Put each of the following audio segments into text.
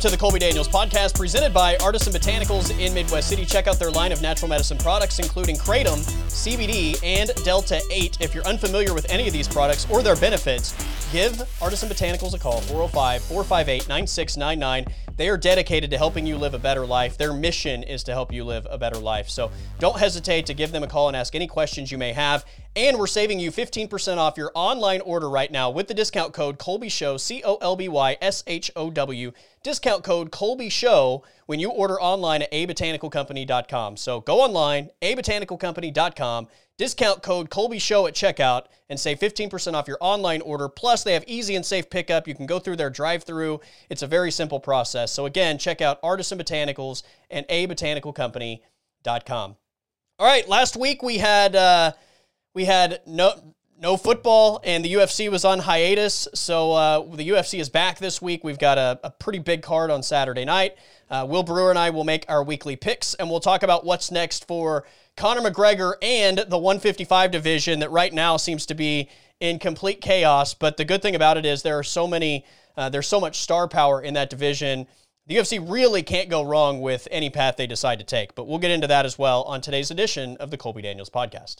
Welcome to the Colby Daniels podcast presented by Artisan Botanicals in Midwest City. Check out their line of natural medicine products, including Kratom, CBD, and Delta 8. If you're unfamiliar with any of these products or their benefits, give Artisan Botanicals a call 405 458 9699. They are dedicated to helping you live a better life. Their mission is to help you live a better life. So don't hesitate to give them a call and ask any questions you may have. And we're saving you 15% off your online order right now with the discount code Colby Show, C O L B Y S H O W. Discount code Colby Show when you order online at abotanicalcompany.com. So go online, abotanicalcompany.com, discount code Colby Show at checkout, and save 15% off your online order. Plus, they have easy and safe pickup. You can go through their drive through. It's a very simple process. So, again, check out Artisan Botanicals and abotanicalcompany.com. All right, last week we had. Uh, we had no no football and the UFC was on hiatus. So uh, the UFC is back this week. We've got a, a pretty big card on Saturday night. Uh, Will Brewer and I will make our weekly picks and we'll talk about what's next for Conor McGregor and the 155 division that right now seems to be in complete chaos. But the good thing about it is there are so many, uh, there's so much star power in that division. The UFC really can't go wrong with any path they decide to take. But we'll get into that as well on today's edition of the Colby Daniels podcast.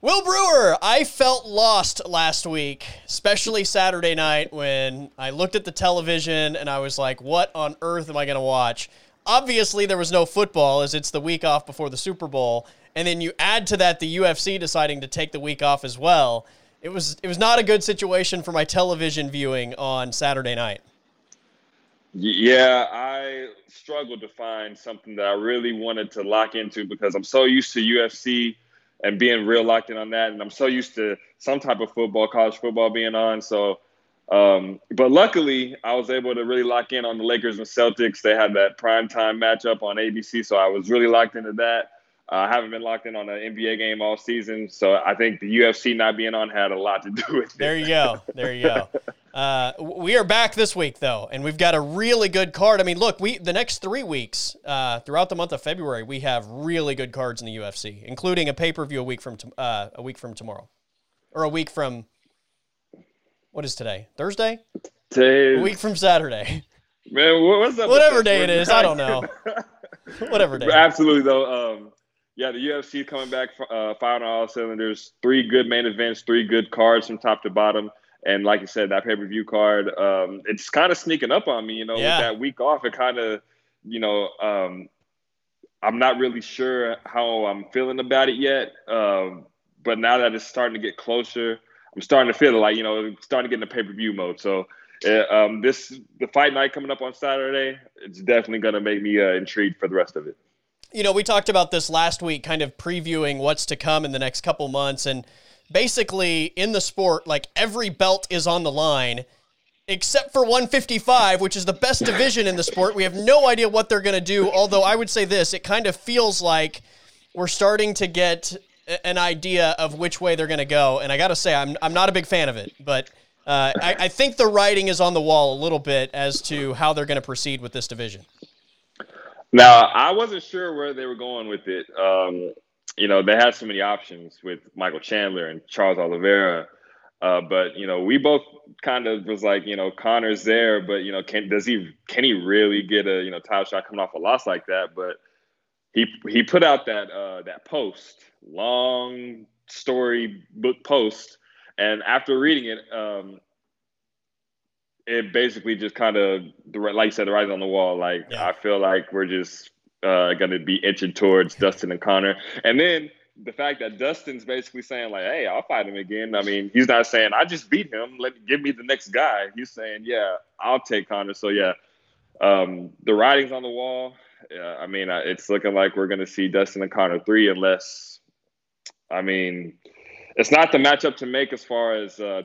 Will Brewer, I felt lost last week, especially Saturday night when I looked at the television and I was like, what on earth am I going to watch? Obviously, there was no football as it's the week off before the Super Bowl. And then you add to that the UFC deciding to take the week off as well. It was it was not a good situation for my television viewing on Saturday night. Yeah, I struggled to find something that I really wanted to lock into because I'm so used to UFC and being real locked in on that. And I'm so used to some type of football, college football being on. So, um, but luckily, I was able to really lock in on the Lakers and Celtics. They had that prime time matchup on ABC, so I was really locked into that. Uh, I haven't been locked in on an NBA game all season, so I think the UFC not being on had a lot to do with it. There you go. There you go. Uh, we are back this week though, and we've got a really good card. I mean, look, we the next three weeks uh, throughout the month of February, we have really good cards in the UFC, including a pay per view a week from uh, a week from tomorrow, or a week from what is today? Thursday. Today, a week from Saturday. Man, what's up? Whatever day it is, I don't know. Whatever day. Absolutely though. Um, yeah, the UFC coming back, uh, firing on all cylinders. Three good main events, three good cards from top to bottom. And like you said, that pay per view card, um, it's kind of sneaking up on me. You know, yeah. with that week off, it kind of, you know, um, I'm not really sure how I'm feeling about it yet. Um, but now that it's starting to get closer, I'm starting to feel like you know, starting to get in the pay per view mode. So uh, um, this the fight night coming up on Saturday, it's definitely going to make me uh, intrigued for the rest of it. You know, we talked about this last week, kind of previewing what's to come in the next couple months, and basically in the sport, like every belt is on the line except for 155, which is the best division in the sport. We have no idea what they're going to do. Although I would say this, it kind of feels like we're starting to get an idea of which way they're going to go. And I got to say, I'm, I'm not a big fan of it, but uh, I, I think the writing is on the wall a little bit as to how they're going to proceed with this division. Now, I wasn't sure where they were going with it. Um, you know, they had so many options with Michael Chandler and Charles Oliveira. Uh, but you know, we both kind of was like, you know, Conor's there, but you know, can does he can he really get a you know title shot coming off a loss like that? But he he put out that uh, that post, long story book post, and after reading it, um, it basically just kind of like you said, the writing on the wall. Like yeah. I feel like we're just uh, going to be inching towards Dustin and Conor. And then the fact that Dustin's basically saying like, "Hey, I'll fight him again." I mean, he's not saying I just beat him. Let give me the next guy. He's saying, "Yeah, I'll take Conor. So yeah, um, the writing's on the wall. Yeah, I mean, it's looking like we're going to see Dustin and Conor three, unless, I mean, it's not the matchup to make as far as uh,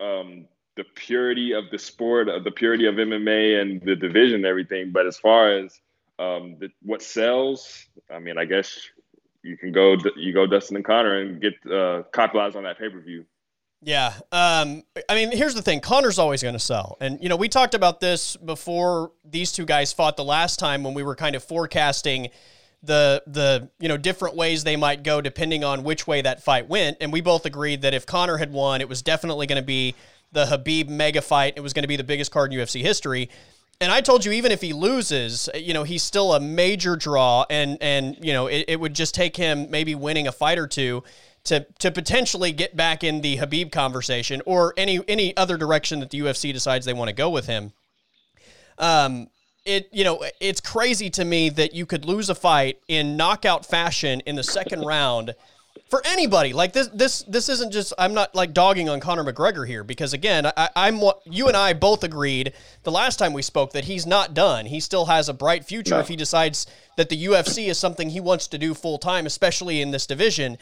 um, the purity of the sport, the purity of MMA and the division and everything. But as far as um, the, what sells, I mean, I guess you can go you go Dustin and Conor and get uh, capitalize on that pay per view. Yeah, um, I mean, here's the thing: Conor's always going to sell, and you know we talked about this before these two guys fought the last time when we were kind of forecasting the the you know different ways they might go depending on which way that fight went, and we both agreed that if Conor had won, it was definitely going to be the Khabib mega fight. It was going to be the biggest card in UFC history. And I told you, even if he loses, you know, he's still a major draw, and and you know, it, it would just take him maybe winning a fight or two to to potentially get back in the Khabib conversation or any any other direction that the UFC decides they want to go with him. Um, it you know it's crazy to me that you could lose a fight in knockout fashion in the second round for anybody. Like this, this, this isn't just. I'm not like dogging on Conor McGregor here because again, I, I'm what you and I both agreed the last time we spoke that he's not done. He still has a bright future No. if he decides that the UFC is something he wants to do full time, especially in this division.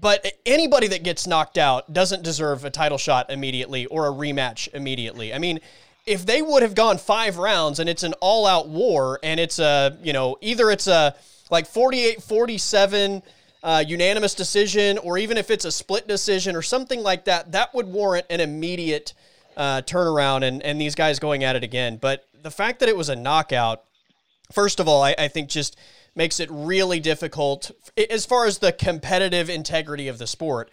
But anybody that gets knocked out doesn't deserve a title shot immediately or a rematch immediately. I mean, if they would have gone five rounds and it's an all out war and it's a, you know, either it's a like 48 47 uh, unanimous decision or even if it's a split decision or something like that, that would warrant an immediate uh, turnaround and, and these guys going at it again. But the fact that it was a knockout, first of all, I, I think just makes it really difficult as far as the competitive integrity of the sport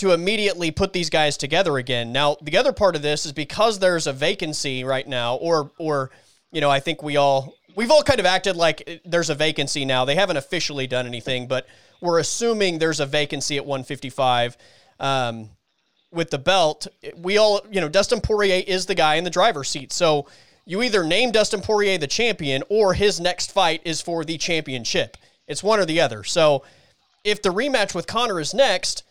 to immediately put these guys together again. Now, the other part of this is because there's a vacancy right now, or or you know, I think we all we've all kind of acted like there's a vacancy now. They haven't officially done anything, but we're assuming there's a vacancy at 155. Um, with the belt, we all, you know, Dustin Poirier is the guy in the driver's seat. So you either name Dustin Poirier the champion or his next fight is for the championship. It's one or the other. So if the rematch with Conor is next,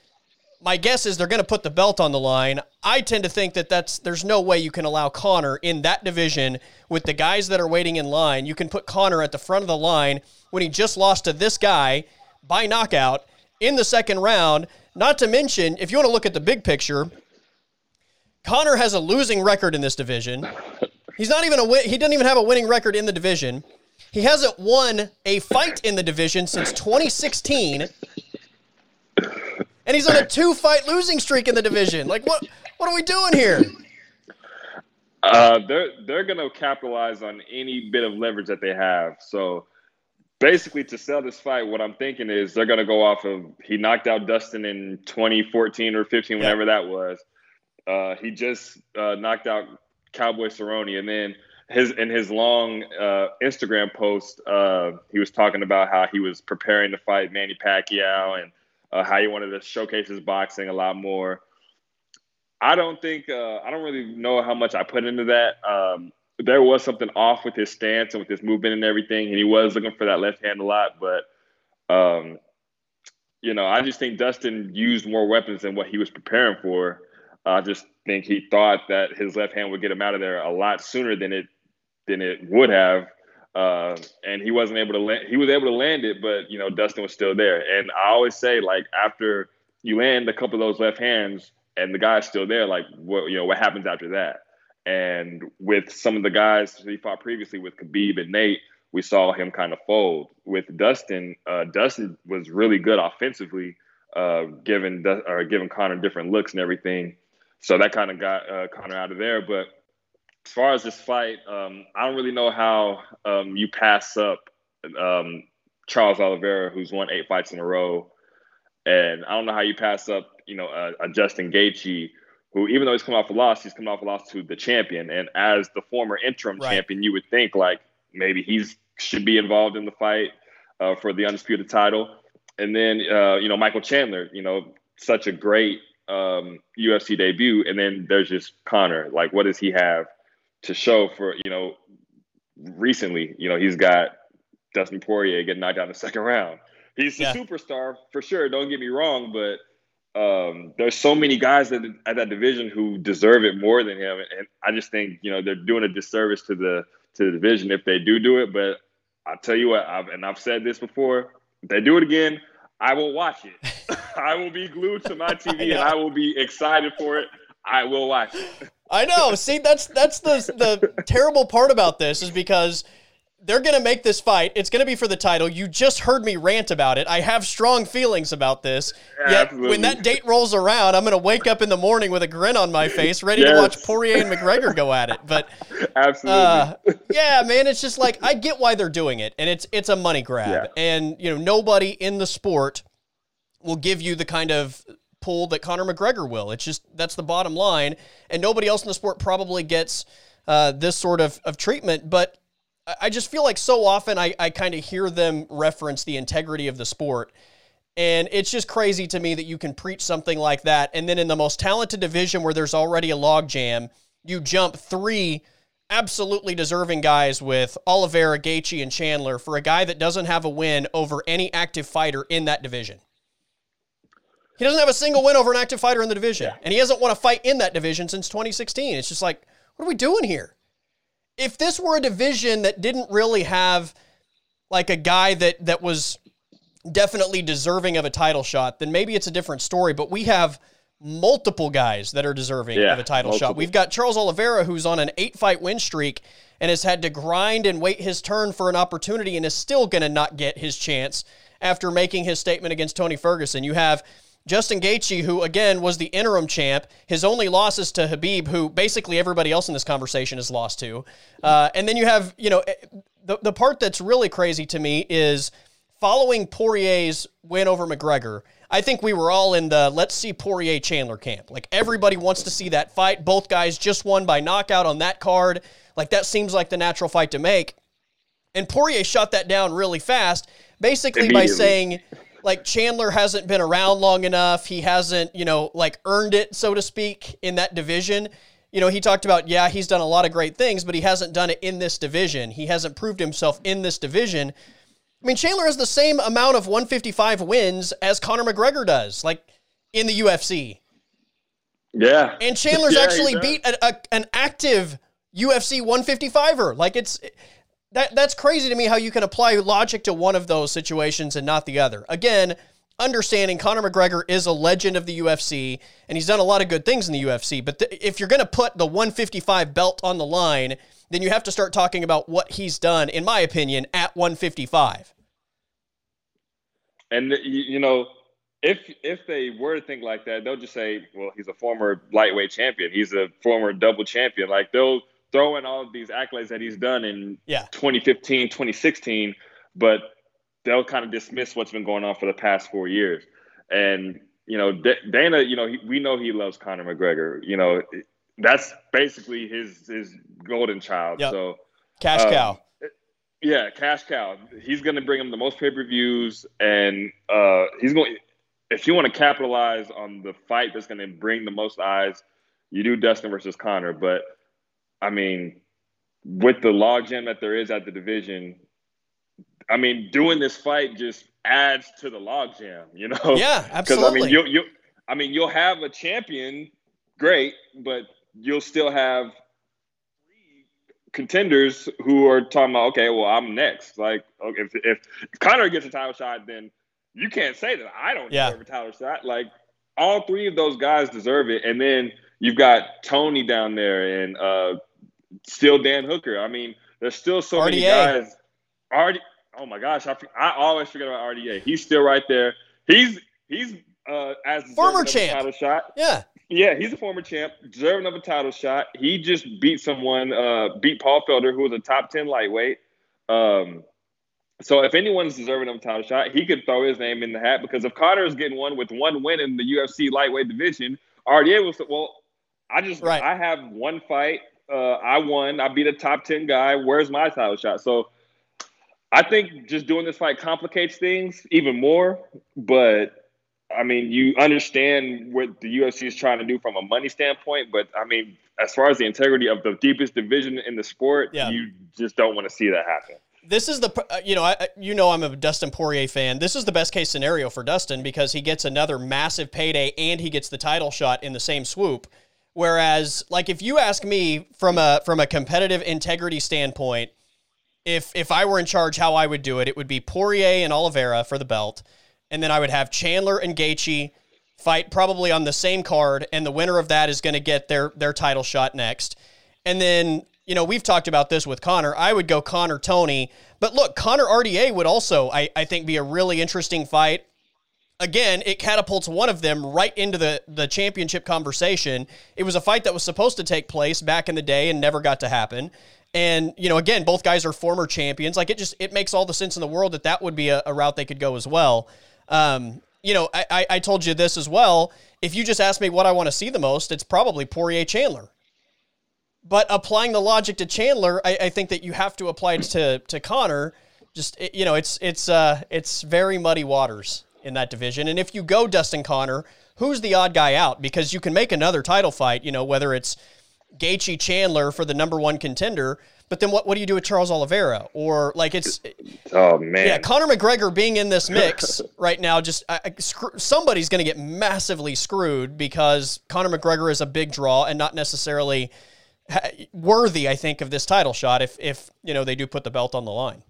my guess is they're going to put the belt on the line. I tend to think that that's there's no way you can allow Conor in that division with the guys that are waiting in line. You can put Conor at the front of the line when he just lost to this guy by knockout in the second round. Not to mention, if you want to look at the big picture, Conor has a losing record in this division. He's not even a win- he doesn't even have a winning record in the division. He hasn't won a fight in the division since 2016. And he's on a two fight losing streak in the division. Like what what are we doing here? Uh, they're they're gonna capitalize on any bit of leverage that they have. So basically, to sell this fight, what I'm thinking is they're gonna go off of he knocked out Dustin in 2014 or 15, Yeah. whenever that was. Uh, he just uh, knocked out Cowboy Cerrone, and then his in his long uh, Instagram post, uh, he was talking about how he was preparing to fight Manny Pacquiao and uh, how he wanted to showcase his boxing a lot more. I don't think uh, I don't really know how much I put into that. Um, there was something off with his stance and with his movement and everything, and he was looking for that left hand a lot. But um, you know, I just think Dustin used more weapons than what he was preparing for. I just think he thought that his left hand would get him out of there a lot sooner than it than it would have. Uh, and he wasn't able to land. He was able to land it, but you know Dustin was still there. And I always say, like after you land a couple of those left hands, and the guy's still there, like what you know what happens after that. And with some of the guys he fought previously with Khabib and Nate, we saw him kind of fold. With Dustin, uh, Dustin was really good offensively, uh, giving or giving Conor different looks and everything. So that kind of got uh, Conor out of there. But as far as this fight, um, I don't really know how um, you pass up um, Charles Oliveira, who's won eight fights in a row, and I don't know how you pass up, you know, a, a Justin Gaethje, who even though he's come off a loss, he's come off a loss to the champion. And as the former interim Right. champion, you would think like maybe he should be involved in the fight uh, for the undisputed title. And then uh, you know Michael Chandler, you know, such a great um, UFC debut, and then there's just Conor. Like, what does he have to show for you know? Recently, you know, he's got Dustin Poirier getting knocked out in the second round. He's a Yeah. superstar for sure. Don't get me wrong, but um, there's so many guys that at that division who deserve it more than him, and I just think you know they're doing a disservice to the to the division if they do do it. But I'll tell you what, I've, and I've said this before, if they do it again, I will watch it. I will be glued to my TV and. I will be excited for it. I will watch it. I know. See, that's that's the the terrible part about this is because they're going to make this fight. It's going to be for the title. You just heard me rant about it. I have strong feelings about this. Yet Absolutely. when that date rolls around, I'm going to wake up in the morning with a grin on my face, ready to watch Poirier and McGregor go at it. But Absolutely. uh, yeah, man, it's just like I get why they're doing it, and it's it's a money grab, Yeah. and you know nobody in the sport will give you the kind of pull that Conor McGregor will. It's just that's the bottom line, and nobody else in the sport probably gets uh, this sort of, of treatment. But I just feel like so often I, I kind of hear them reference the integrity of the sport. And it's just crazy to me that you can preach something like that. And then in the most talented division where there's already a logjam, you jump three absolutely deserving guys with Oliveira, Gaethje, and Chandler for a guy that doesn't have a win over any active fighter in that division. He doesn't have a single win over an active fighter in the division, yeah. and he hasn't won a fight in that division since 2016. It's just like, what are we doing here? If this were a division that didn't really have like a guy that that was definitely deserving of a title shot, then maybe it's a different story. But we have multiple guys that are deserving yeah, of a title multiple. shot. We've got Charles Oliveira, who's on an eight fight win streak and has had to grind and wait his turn for an opportunity and is still going to not get his chance after making his statement against Tony Ferguson. You have Justin Gaethje, who again was the interim champ, his only losses to Khabib, who basically everybody else in this conversation has lost to. Uh, and then you have, you know, eh, the the part that's really crazy to me is following Poirier's win over McGregor. I think we were all in the let's see Poirier Chandler camp. Like everybody wants to see that fight. Both guys just won by knockout on that card. Like that seems like the natural fight to make. And Poirier shut that down really fast, basically by saying like Chandler hasn't been around long enough. He hasn't, you know, like earned it, so to speak, in that division. You know, he talked about, yeah, he's done a lot of great things, but he hasn't done it in this division. He hasn't proved himself in this division. I mean, Chandler has the same amount of 155 wins as Conor McGregor does, like in the UFC. Yeah. And Chandler's yeah, actually beat a, a, an active UFC 155er. Like it's that that's crazy to me how you can apply logic to one of those situations and not the other. Again, understanding Conor McGregor is a legend of the UFC and he's done a lot of good things in the UFC, but th- if you're going to put the 155 belt on the line, then you have to start talking about what he's done in my opinion at 155. And you know, if if they were to think like that, they'll just say, "Well, he's a former lightweight champion. He's a former double champion." Like they'll throw in all of these accolades that he's done in yeah. 2015, 2016, but they'll kind of dismiss what's been going on for the past four years. And, you know, Dana, you know, he, we know he loves Conor McGregor. You know, that's basically his his golden child. Yep. So cash um, cow. Yeah, cash cow. He's going to bring him the most pay per views, and uh, he's going. If you want to capitalize on the fight that's going to bring the most eyes, you do Dustin versus Conor. But I mean, with the logjam that there is at the division, I mean, doing this fight just adds to the logjam, you know? Yeah, absolutely. Because I mean, you you I mean, you'll have a champion, great, but you'll still have contenders who are talking about, okay, well, I'm next. Like, okay, if if, if Conor gets a title shot, then you can't say that I don't yeah. deserve a title shot. Like, all three of those guys deserve it, and then you've got Tony down there and uh, still Dan Hooker. I mean, there's still so RDA. many guys. Already, oh my gosh, I, I always forget about RDA. He's still right there. He's he's uh, as former champ title shot. Yeah, yeah, he's a former champ, deserving of a title shot. He just beat someone, uh, beat Paul Felder, who was a top ten lightweight. Um, so if anyone's deserving of a title shot, he could throw his name in the hat because if Conor is getting one with one win in the UFC lightweight division, RDA was well. I just right. I have one fight uh, I won. I beat a top 10 guy. Where's my title shot? So I think just doing this fight complicates things even more. But I mean, you understand what the UFC is trying to do from a money standpoint. But I mean, as far as the integrity of the deepest division in the sport, yeah. you just don't want to see that happen. This is the uh, you know I, you know I'm a Dustin Poirier fan. This is the best case scenario for Dustin because he gets another massive payday and he gets the title shot in the same swoop. Whereas, like, if you ask me from a from a competitive integrity standpoint, if if I were in charge, how I would do it, it would be Poirier and Oliveira for the belt, and then I would have Chandler and Gaethje fight probably on the same card, and the winner of that is going to get their their title shot next. And then you know we've talked about this with Conor. I would go Conor Tony, but look, Conor RDA would also I I think be a really interesting fight again, it catapults one of them right into the, the championship conversation. It was a fight that was supposed to take place back in the day and never got to happen. And, you know, again, both guys are former champions. Like, it just, it makes all the sense in the world that that would be a, a route they could go as well. Um, you know, I, I, I told you this as well. If you just ask me what I want to see the most, it's probably Poirier Chandler. But applying the logic to Chandler, I, I think that you have to apply it to to Conor. Just you know, it's it's uh, it's very muddy waters in that division. And if you go Dustin Conor, who's the odd guy out? Because you can make another title fight. You know, whether it's Gaethje Chandler for the number one contender. But then what, what do you do with Charles Oliveira? Or like it's oh man, yeah, Conor McGregor being in this mix right now, just I, I, somebody's going to get massively screwed because Conor McGregor is a big draw and not necessarily worthy, I think, of this title shot if if you know they do put the belt on the line.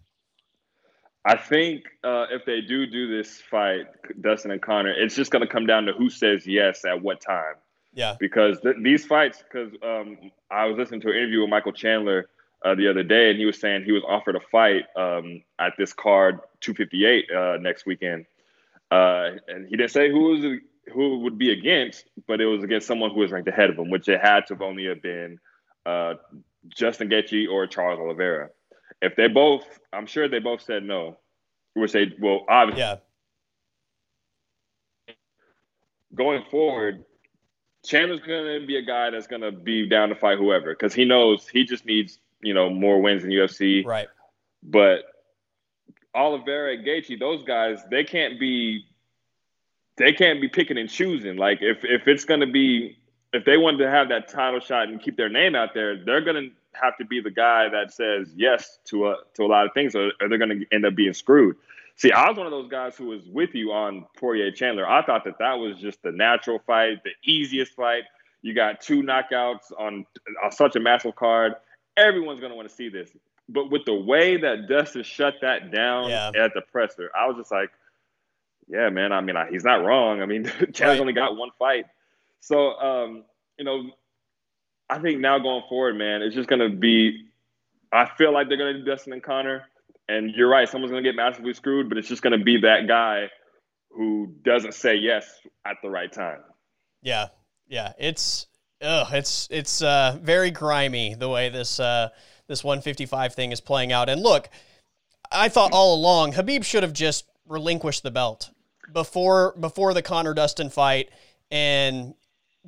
I think uh, if they do do this fight, Dustin and Conor, it's just going to come down to who says yes at what time. Yeah. Because th- these fights, because um, I was listening to an interview with Michael Chandler uh, the other day, and he was saying he was offered a fight um, at this card 258 uh, next weekend, uh, and he didn't say who was who would be against, but it was against someone who was ranked ahead of him, which it had to have only have been uh, Justin Gaethje or Charles Oliveira. If they both, I'm sure they both said no. Which they well, obviously, yeah. Going forward, Chandler's going to be a guy that's going to be down to fight whoever because he knows he just needs you know more wins in UFC. Right. But Oliveira and Gaethje, those guys, they can't be they can't be picking and choosing. Like if if it's going to be if they want to have that title shot and keep their name out there, they're going to have to be the guy that says yes to a to a lot of things, or, or they're going to end up being screwed. See, I was one of those guys who was with you on Poirier Chandler. I thought that that was just the natural fight, the easiest fight. You got two knockouts on, on such a massive card. Everyone's going to want to see this. But with the way that Dustin shut that down yeah. at the presser, I was just like, yeah, man. I mean, I, he's not wrong. I mean, Chandler's right. only got one fight. So, um, you know, I think now going forward, man, it's just to be. I feel like they're to do Dustin and Conor. And you're right, someone's to get massively screwed, but it's just to be that guy who doesn't say yes at the right time. Yeah, yeah, it's ugh, it's it's uh, very grimy the way this uh, this 155 thing is playing out. And look, I thought all along Khabib should have just relinquished the belt before before the Conor Dustin fight, and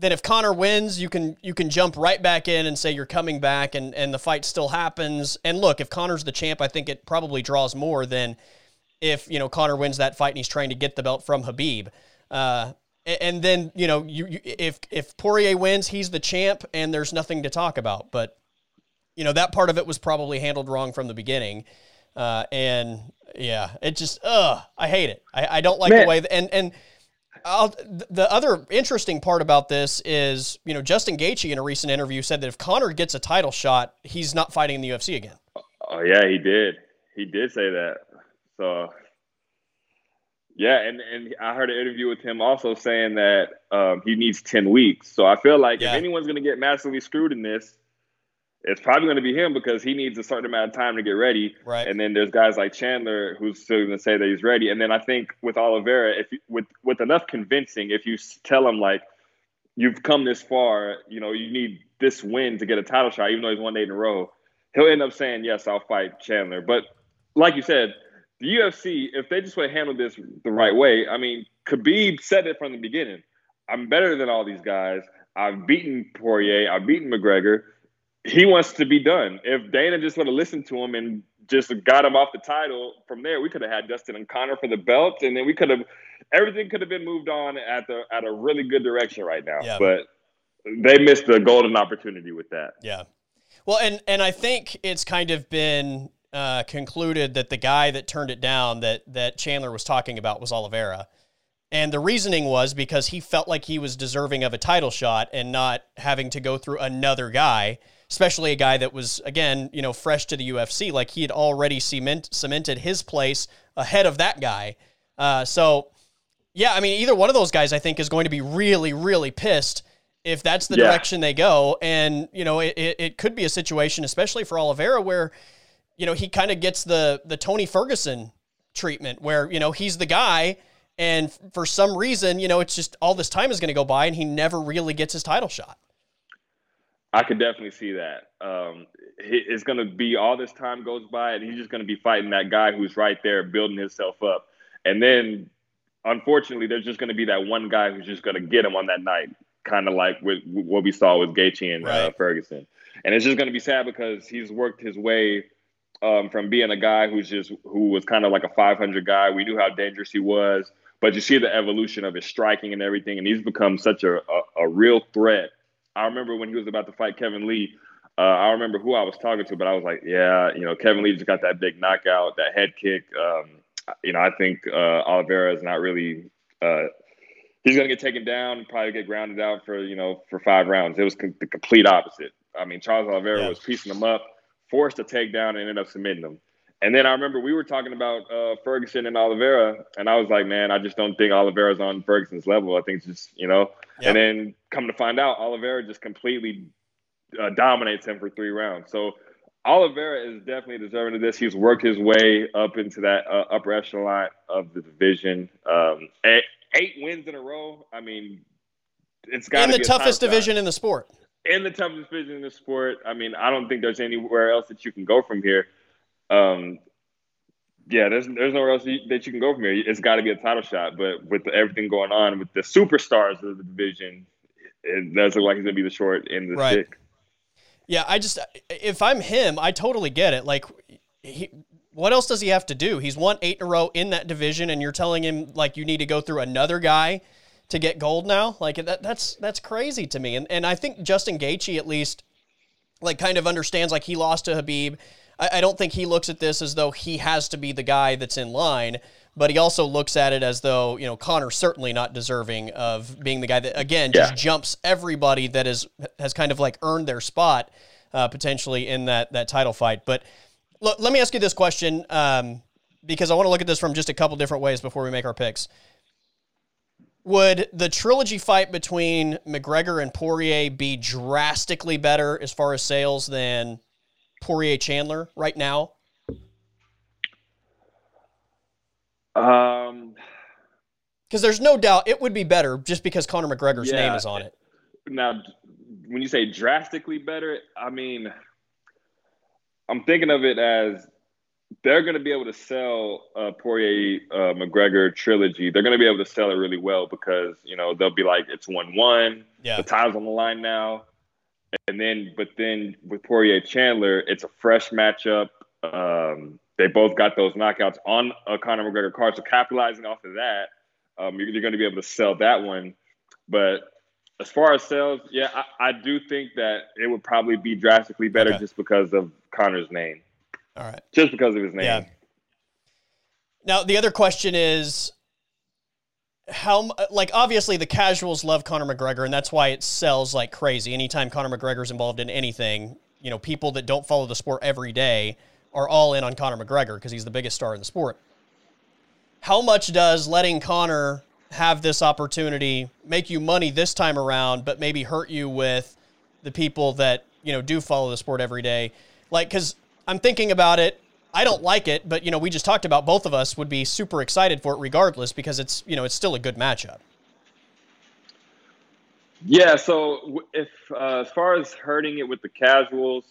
then if Conor wins, you can you can jump right back in and say you're coming back and and the fight still happens. And look, if Conor's the champ, I think it probably draws more than if you know Conor wins that fight and he's trying to get the belt from Khabib. Uh, and then you know you, you, if if Poirier wins, he's the champ and there's nothing to talk about. But you know that part of it was probably handled wrong from the beginning. Uh, and yeah, it just ugh, I hate it. I, I don't like Man. the way and and I'll, the other interesting part about this is, you know, Justin Gaethje in a recent interview said that if Conor gets a title shot, he's not fighting in the UFC again. Oh yeah, he did. He did say that. So yeah, and and I heard an interview with him also saying that um, he needs ten weeks. So I feel like yeah. if anyone's going to get massively screwed in this, it's probably going to be him because he needs a certain amount of time to get ready. Right. And then there's guys like Chandler who's still going to say that he's ready. And then I think with Oliveira, if you, with with enough convincing, if you tell him like you've come this far, you know you need this win to get a title shot, even though he's won eight in a row, he'll end up saying yes, I'll fight Chandler. But like you said, the UFC, if they just would handle this the right way, I mean, Khabib said it from the beginning. I'm better than all these guys. I've beaten Poirier. I've beaten McGregor he wants to be done. If Dana just would have listened to him and just got him off the title from there, we could have had Dustin and Conor for the belt, and then we could have everything could have been moved on at the at a really good direction right now. Yeah. But they missed a golden opportunity with that. Yeah. Well, and and I think it's kind of been uh, concluded that the guy that turned it down that that Chandler was talking about was Oliveira. And the reasoning was because he felt like he was deserving of a title shot and not having to go through another guy especially a guy that was again, you know, fresh to the UFC. Like he had already cement, cemented his place ahead of that guy. Uh, so, yeah, I mean, either one of those guys, I think, is going to be really, really pissed if that's the yeah. direction they go. And you know, it, it, it could be a situation, especially for Oliveira, where you know he kind of gets the the Tony Ferguson treatment, where you know he's the guy. And for some reason, you know, it's just all this time is going to go by and he never really gets his title shot. I could definitely see that. Um, it's going to be all this time goes by, and he's just going to be fighting that guy who's right there building himself up. And then, unfortunately, there's just going to be that one guy who's just going to get him on that night. kind of like with, what we saw with Gaethje and uh, Right. uh, Ferguson. And it's just going to be sad because he's worked his way um, from being a guy who's just who was kind of like a 500 guy. We knew how dangerous he was, but you see the evolution of his striking and everything, and he's become such a, a, a real threat. I remember when he was about to fight Kevin Lee. Uh, I remember who I was talking to, but I was like, yeah, you know, Kevin Lee just got that big knockout, that head kick. Um, you know, I think uh, Oliveira is not really. Uh, he's going to get taken down, probably get grounded out for you know for five rounds. It was com- the complete opposite. I mean, Charles Oliveira Yeah. was piecing him up, forced a takedown, and ended up submitting him. And then I remember we were talking about uh, Ferguson and Oliveira, and I was like, man, I just don't think Oliveira's on Ferguson's level. I think it's just you know. Yep. And then come to find out, Oliveira just completely uh, dominates him for three rounds. So Oliveira is definitely deserving of this. He's worked his way up into that uh, upper echelon of the division. Um, eight, eight wins in a row. I mean, it's got in the toughest division in the sport. In the toughest division in the sport. I mean, I don't think there's anywhere else that you can go from here. Um, yeah, there's there's nowhere else that you can go from here. It's got to be a title shot. But with everything going on with the superstars of the division, it does look like he's gonna be the short end of the Right. stick. Yeah, I just if I'm him, I totally get it. Like, he, what else does he have to do? He's won eight in a row in that division, and you're telling him like you need to go through another guy to get gold now. Like that, that's that's crazy to me. And and I think Justin Gaethje at least like kind of understands like he lost to Khabib. I, I don't think he looks at this as though he has to be the guy that's in line. But he also looks at it as though, you know, Conor's certainly not deserving of being the guy that, again, just Yeah. jumps everybody that is has kind of like earned their spot uh, potentially in that that title fight. But look, let me ask you this question um, because I want to look at this from just a couple different ways before we make our picks. Would the trilogy fight between McGregor and Poirier be drastically better as far as sales than Poirier Chandler right now? Um, Because there's no doubt it would be better just because Conor McGregor's Yeah. name is on it. now, when you say drastically better, I mean, I'm thinking of it as they're going to be able to sell uh, Poirier uh, McGregor trilogy. They're going to be able to sell it really well because you know they'll be like it's one one. Yeah. The title's on the line now, and then but then with Poirier Chandler, it's a fresh matchup. Um, they both got those knockouts on a Conor McGregor card, so capitalizing off of that, um, you're, you're going to be able to sell that one. But as far as sales, yeah, I, I do think that it would probably be drastically better Okay. just because of Conor's name, All right. just because of his name. Yeah. Now the other question is how like obviously the casuals love Conor McGregor and that's why it sells like crazy. Anytime Conor McGregor's involved in anything, you know, people that don't follow the sport every day are all in on Conor McGregor because he's the biggest star in the sport. How much does letting Conor have this opportunity make you money this time around, but maybe hurt you with the people that you know do follow the sport every day? Like, because I'm thinking about it. I don't like it, but you know, we just talked about both of us would be super excited for it regardless because it's you know it's still a good matchup. Yeah. So if uh, as far as hurting it with the casuals,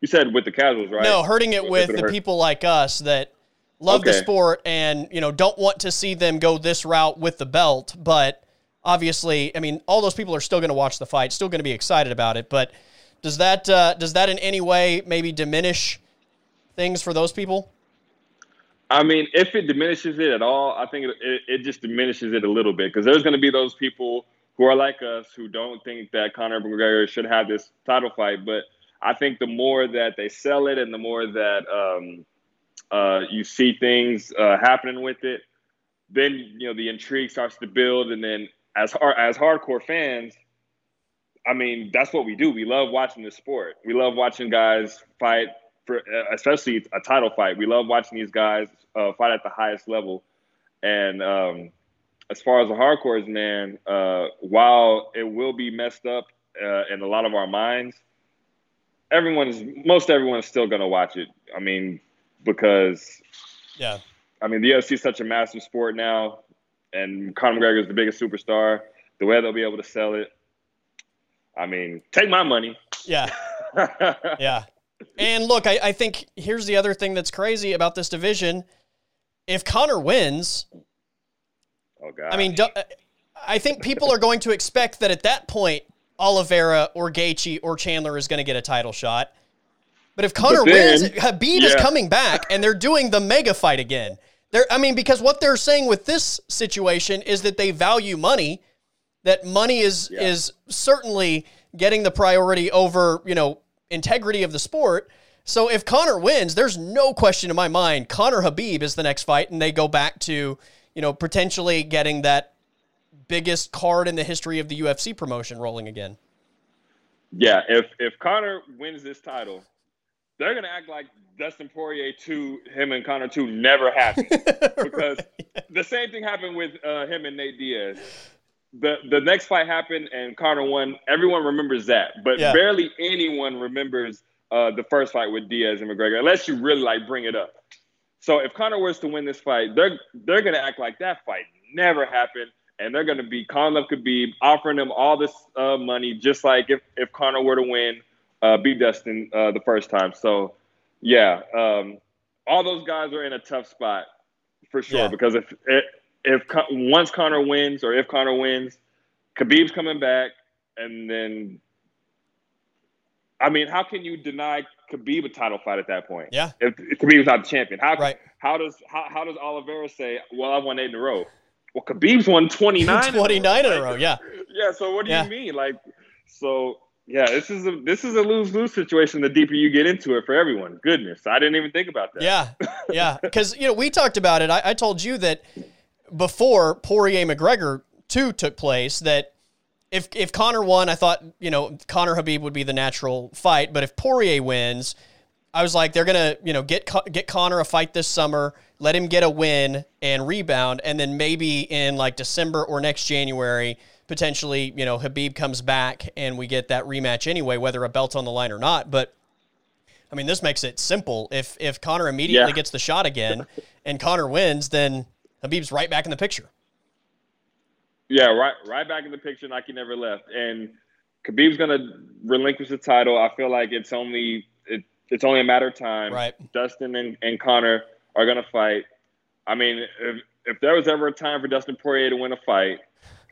you said with the casuals, right? No, hurting it with the hurt- people like us that love the sport and you know don't want to see them go this route with the belt, but obviously, I mean, all those people are still going to watch the fight, still going to be excited about it. But does that uh, does that in any way maybe diminish things for those people? I mean, if it diminishes it at all, I think it, it, it just diminishes it a little bit because there's going to be those people who are like us who don't think that Conor McGregor should have this title fight. But I think the more that they sell it and the more that um, uh, you see things uh, happening with it, then you know the intrigue starts to build, and then as hard, as hardcore fans, I mean that's what we do. We love watching the sport. We love watching guys fight for, uh, especially a title fight. We love watching these guys uh, fight at the highest level. And um, as far as the hardcores, man, uh, while it will be messed up uh, in a lot of our minds, everyone's most everyone is still going to watch it. I mean, because Yeah. I mean, the UFC is such a massive sport now, and Conor McGregor is the biggest superstar. The way they'll be able to sell it, I mean, take my money. Yeah. Yeah. And look, I, I think here's the other thing that's crazy about this division. If Conor wins, oh God. I mean, do, I think people are going to expect that at that point, Oliveira or Gaethje or Chandler is going to get a title shot. But if Conor But then- wins, Khabib is coming back, and they're doing the mega fight again. They're, I mean, because what they're saying with this situation is that they value money. That money is Yeah. is certainly getting the priority over you know integrity of the sport. So if Conor wins, there's no question in my mind Conor Khabib is the next fight, and they go back to you know potentially getting that biggest card in the history of the UFC promotion rolling again. Yeah, if if Conor wins this title, they're gonna act like Dustin Poirier two, him and Conor two never happened because the same thing happened with uh, him and Nate Diaz. The the next fight happened and Conor won. Everyone remembers that, but Yeah. barely anyone remembers uh, the first fight with Diaz and McGregor, unless you really like bring it up. So if Conor was to win this fight, they're they're gonna act like that fight never happened, and they're gonna be calling up Khabib, offering him all this uh, money, just like if if Conor were to win, uh, beat Dustin uh, the first time. So yeah, um, all those guys are in a tough spot for sure Yeah. because if if, if once Conor wins or if Conor wins, Khabib's coming back, and then. I mean, how can you deny Khabib a title fight at that point? Yeah. If, if Khabib's not the champion, how Right. how does how, how does Oliveira say, "Well, I've won eight in a row"? Well, Khabib's won twenty nine. 29 in a row, yeah. Yeah. So what do Yeah. you mean? Like, so yeah, this is a this is a lose lose situation. The deeper you get into it for everyone. Goodness, I didn't even think about that. Yeah, yeah. Because you know we talked about it. I, I told you that before Poirier McGregor two took place that if if Conor won, I thought you know Conor Khabib would be the natural fight. But if Poirier wins, I was like they're gonna you know get get Conor a fight this summer, let him get a win and rebound, and then maybe in like December or next January. Potentially, you know, Khabib comes back and we get that rematch anyway, whether a belt's on the line or not. But I mean, this makes it simple. If if Conor immediately Yeah. gets the shot again and Conor wins, then Khabib's right back in the picture. Yeah, right, right back in the picture like he never left. And Khabib's gonna relinquish the title. I feel like it's only it, it's only a matter of time. Right. Dustin and, and Conor are gonna fight. I mean, if if there was ever a time for Dustin Poirier to win a fight,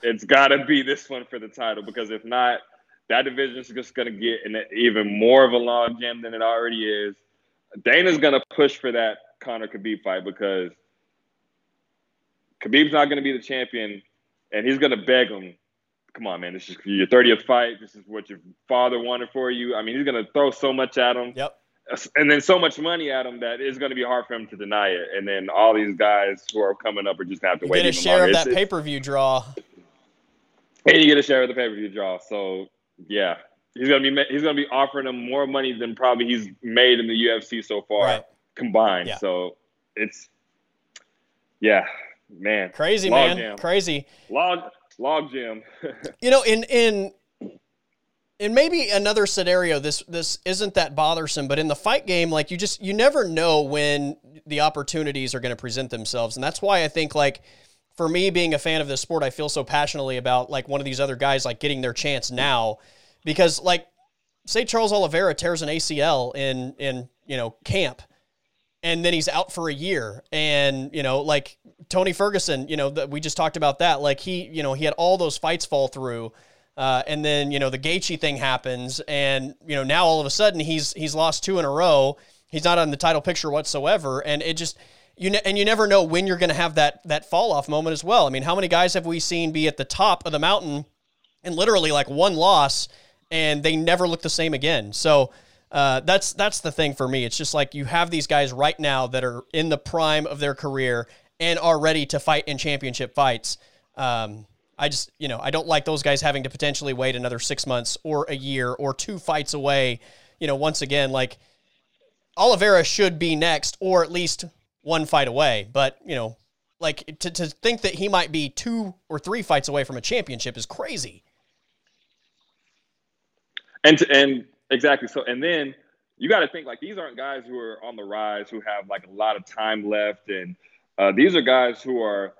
it's gotta be this one for the title because if not, that division is just gonna get an, even more of a log jam than it already is. Dana's gonna push for that Conor Khabib fight because Khabib's not gonna be the champion and he's gonna beg him, "Come on, man, this is your 30th fight. This is what your father wanted for you." I mean, he's gonna throw so much at him, Yep. and then so much money at him that it's gonna be hard for him to deny it. And then all these guys who are coming up are just gonna have to You wait get a share longer. of that it's- pay per view draw. and you get a share of the pay per view draw. So yeah, he's gonna be he's gonna be offering him more money than probably he's made in the UFC so far Right. combined. Yeah. So it's yeah, man, Crazy Log man, jam. crazy. log log jam. You know, in in in maybe another scenario, this this isn't that bothersome, but in the fight game, like you just you never know when the opportunities are going to present themselves, and that's why I think like for me being a fan of this sport, I feel so passionately about like one of these other guys like getting their chance now, because like say Charles Oliveira tears an ACL in in you know camp and then he's out for a year. And you know like tony ferguson you know that we just talked about that like he you know he had all those fights fall through uh, and then you know the Gaethje thing happens and you know now all of a sudden he's he's lost two in a row. He's not on the title picture whatsoever. And it just you ne- and you never know when you're going to have that that fall off moment as well. I mean how many guys have we seen be at the top of the mountain and literally like one loss and they never look the same again. So uh, that's that's the thing for me. It's just like you have these guys right now that are in the prime of their career and are ready to fight in championship fights. Um, I just you know I don't like those guys having to potentially wait another six months or a year or two fights away. You know, once again, like Oliveira should be next or at least one fight away. But you know, like to to think that he might be two or three fights away from a championship is crazy. And and exactly so. And then you got to think like these aren't guys who are on the rise who have like a lot of time left, and uh, these are guys who are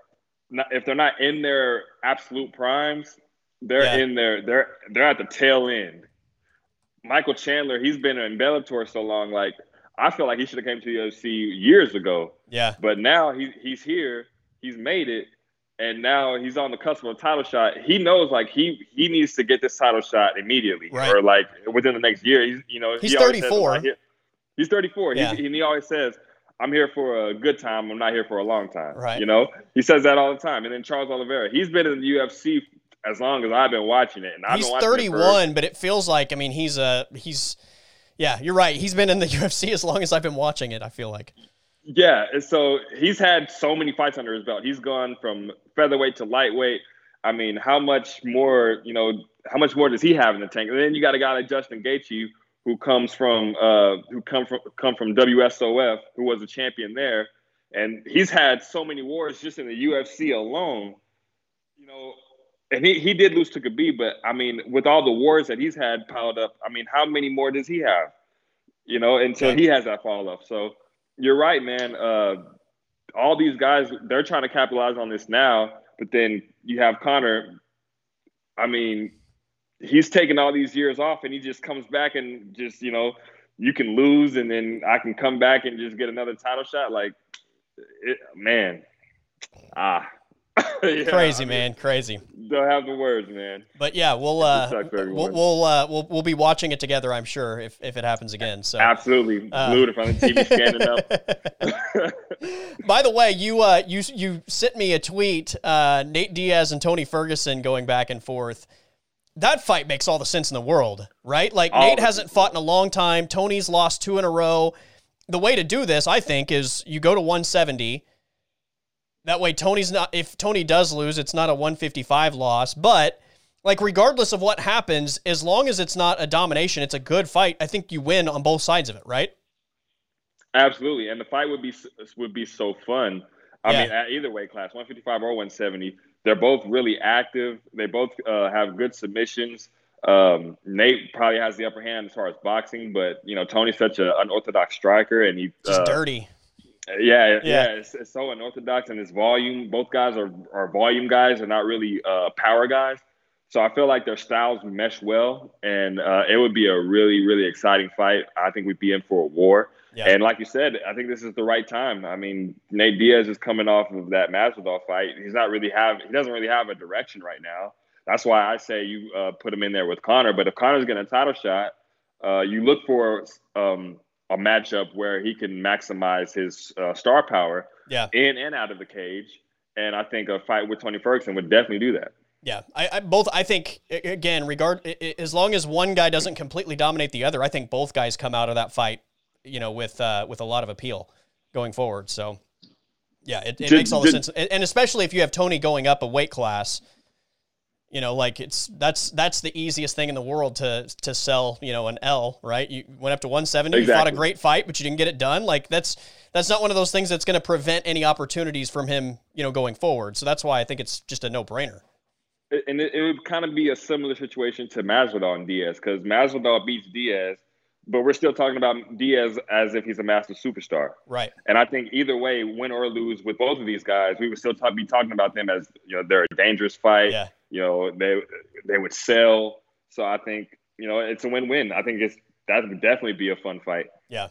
not, if they're not in their absolute primes, they're Yeah. in their they're they're at the tail end. Michael Chandler, he's been in Bellator so long. Like I feel like he should have came to the UFC years ago. Yeah. But now he, he's here, he's made it, and now he's on the cusp of a title shot. He knows like he he needs to get this title shot immediately, Right. or like within the next year. He's you know He's he always says, 34. "I'm not here." He's 34. Yeah. He, and he always says, "I'm here for a good time. I'm not here for a long time." Right. You know, he says that all the time. And then Charles Oliveira, he's been in the UFC as long as I've been watching it, and I've He's it for- 31, but it feels like I mean he's a he's yeah, you're right. He's been in the UFC as long as I've been watching it. I feel like Yeah, so he's had so many fights under his belt. He's gone from featherweight to lightweight. I mean, how much more, you know, how much more does he have in the tank? And then you got a guy like Justin Gaethje who comes from uh who come from come from WSOF, who was a champion there, and he's had so many wars just in the UFC alone. You know, and he, he did lose to Khabib, but I mean, with all the wars that he's had piled up, I mean, how many more does he have? You know, until he has that fall off. So you're right, man. Uh, all these guys, they're trying to capitalize on this now, but then you have Conor. I mean, he's taking all these years off, and he just comes back and just, you know, you can lose, and then I can come back and just get another title shot. Like, it, man, ah, Yeah, crazy I mean, man, crazy. Don't have the words, man. But yeah, we'll uh, we'll we'll, uh, we'll we'll be watching it together. I'm sure if if it happens again. So Absolutely Uh, glued in front of the TV, standing up. By the way, you uh, you you sent me a tweet. Uh, Nate Diaz and Tony Ferguson going back and forth. That fight makes all the sense in the world, right? Like All Nate hasn't fought in a long time. Tony's lost two in a row. The way to do this, I think, is you go to 170. That way, Tony's not. If Tony does lose, it's not a 155 loss. But like, regardless of what happens, as long as it's not a domination, it's a good fight. I think you win on both sides of it, right? Absolutely, and the fight would be would be so fun. I Yeah. mean, either way, class, 155 or 170, they're both really active. They both uh, have good submissions. Um, Nate probably has the upper hand as far as boxing, but you know Tony's such an unorthodox striker, and he uh, dirty. Yeah, yeah, Yeah. it's, it's so unorthodox and it's volume. Both guys are, are volume guys and not really uh, power guys. So I feel like their styles mesh well, and uh, it would be a really, really exciting fight. I think we'd be in for a war. Yeah. And like you said, I think this is the right time. I mean, Nate Diaz is coming off of that Masvidal fight. He's not really have he doesn't really have a direction right now. That's why I say you uh, put him in there with Conor. But if Conor's getting a title shot, uh, you look for um, a matchup where he can maximize his uh, star power Yeah. in and out of the cage. And I think a fight with Tony Ferguson would definitely do that. Yeah, I, I both. I think again, regard as long as one guy doesn't completely dominate the other, I think both guys come out of that fight, you know, with uh, with a lot of appeal going forward. So, yeah, it, it Did- makes all the did- sense, and especially if you have Tony going up a weight class, you know, like it's that's that's the easiest thing in the world to to sell, you know, an L, right? You went up to 170, you fought a great fight, but you didn't get it done. Like that's that's not one of those things that's going to prevent any opportunities from him, you know, going forward. So that's why I think it's just a no brainer. And it, it would kind of be a similar situation to Masvidal and Diaz because Masvidal beats Diaz, but we're still talking about Diaz as if he's a master superstar. Right. And I think either way, win or lose with both of these guys, we would still talk, be talking about them as you know they're a dangerous fight. Yeah. You know they they would sell. So I think you know it's a win-win. I think it's that would definitely be a fun fight. Yeah.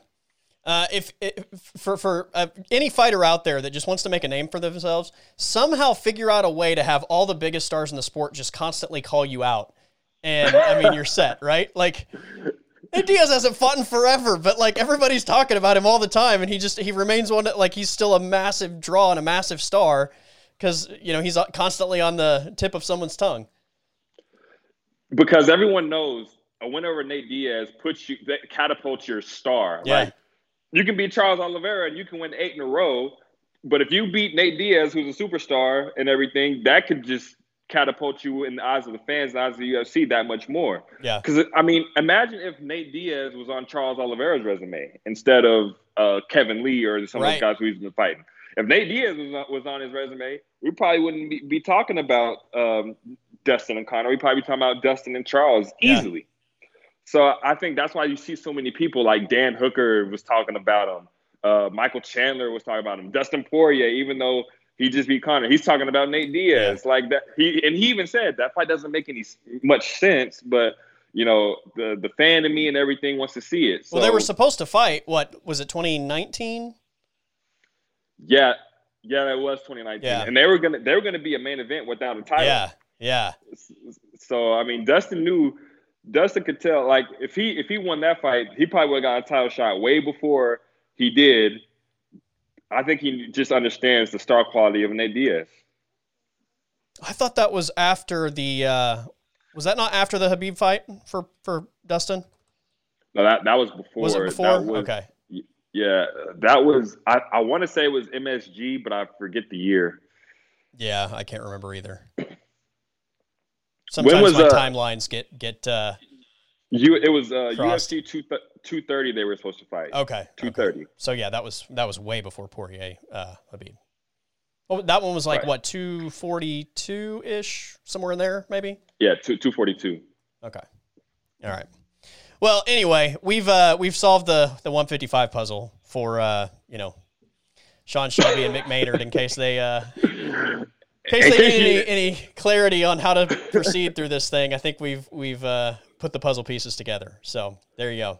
Uh, if, if for for uh, any fighter out there that just wants to make a name for themselves, somehow figure out a way to have all the biggest stars in the sport just constantly call you out, and I mean you're set, right? Like Diaz hasn't fought in forever, but like everybody's talking about him all the time, and he just he remains one that like he's still a massive draw and a massive star because you know he's constantly on the tip of someone's tongue. because everyone knows a win over Nate Diaz puts you that catapults your star. Yeah. Like you can beat Charles Oliveira and you can win eight in a row, but if you beat Nate Diaz, who's a superstar and everything, that could just catapult you in the eyes of the fans, the eyes of the UFC, that much more. Yeah. Because I mean, imagine if Nate Diaz was on Charles Oliveira's resume instead of uh, Kevin Lee or some of Right. those guys who he's been fighting. If Nate Diaz was on, was on his resume, we probably wouldn't be, be talking about um, Dustin and Conor. We'd probably be talking about Dustin and Charles Yeah. easily. So I think that's why you see so many people like Dan Hooker was talking about him. Uh, Michael Chandler was talking about him. Dustin Poirier, even though he just beat Conor, he's talking about Nate Diaz. Like that, he and he even said that fight doesn't make any much sense, but you know the the fan in me and everything wants to see it. So, Well, they were supposed to fight. What was it? 2019? Yeah, Yeah, it was 2019, Yeah. and they were gonna they were gonna be a main event without a title. Yeah, yeah, So I mean, Dustin knew. Dustin could tell. Like if he if he won that fight, he probably would have got a title shot way before he did. I think he just understands the star quality of Nate Diaz. I thought that was after the. Uh, was that not after the Khabib fight for for Dustin? No, that that was before. Was it before? was- okay. Yeah, that was. I, I want to say it was MSG, but I forget the year. Yeah, I can't remember either. Sometimes was, my uh, timelines get get uh, You, it was uh, Crossed. UFC two two thirty. They were supposed to fight. okay. 230. okay. So yeah, that was that was way before Poirier uh, Khabib. Oh, that one was like Right. what two forty two ish, somewhere in there, maybe. Yeah, two two forty two. Okay. All right. Well, anyway, we've uh, we've solved the the 155 puzzle for uh, you know Sean Shelby and Mick Maynard in case they uh, in case they need any, any clarity on how to proceed through this thing. I think we've we've uh, put the puzzle pieces together. So there you go.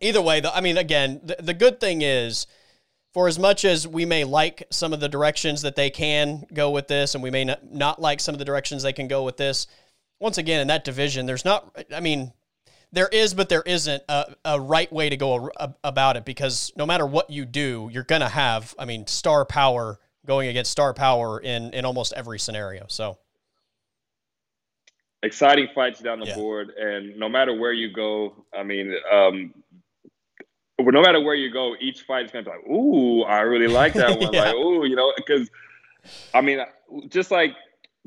Either way, though, I mean, again, the, the good thing is, for as much as we may like some of the directions that they can go with this, and we may not, not like some of the directions they can go with this, once again, in that division, there's not, I mean, there is, but there isn't a, a right way to go a- about it because no matter what you do, you're going to have, I mean, star power going against star power in, in almost every scenario. So, exciting fights down the Yeah. board, and no matter where you go, I mean, um, no matter where you go, each fight is gonna be like, "Ooh, I really like that one." Yeah. Like, "Ooh," you know, because I mean, just like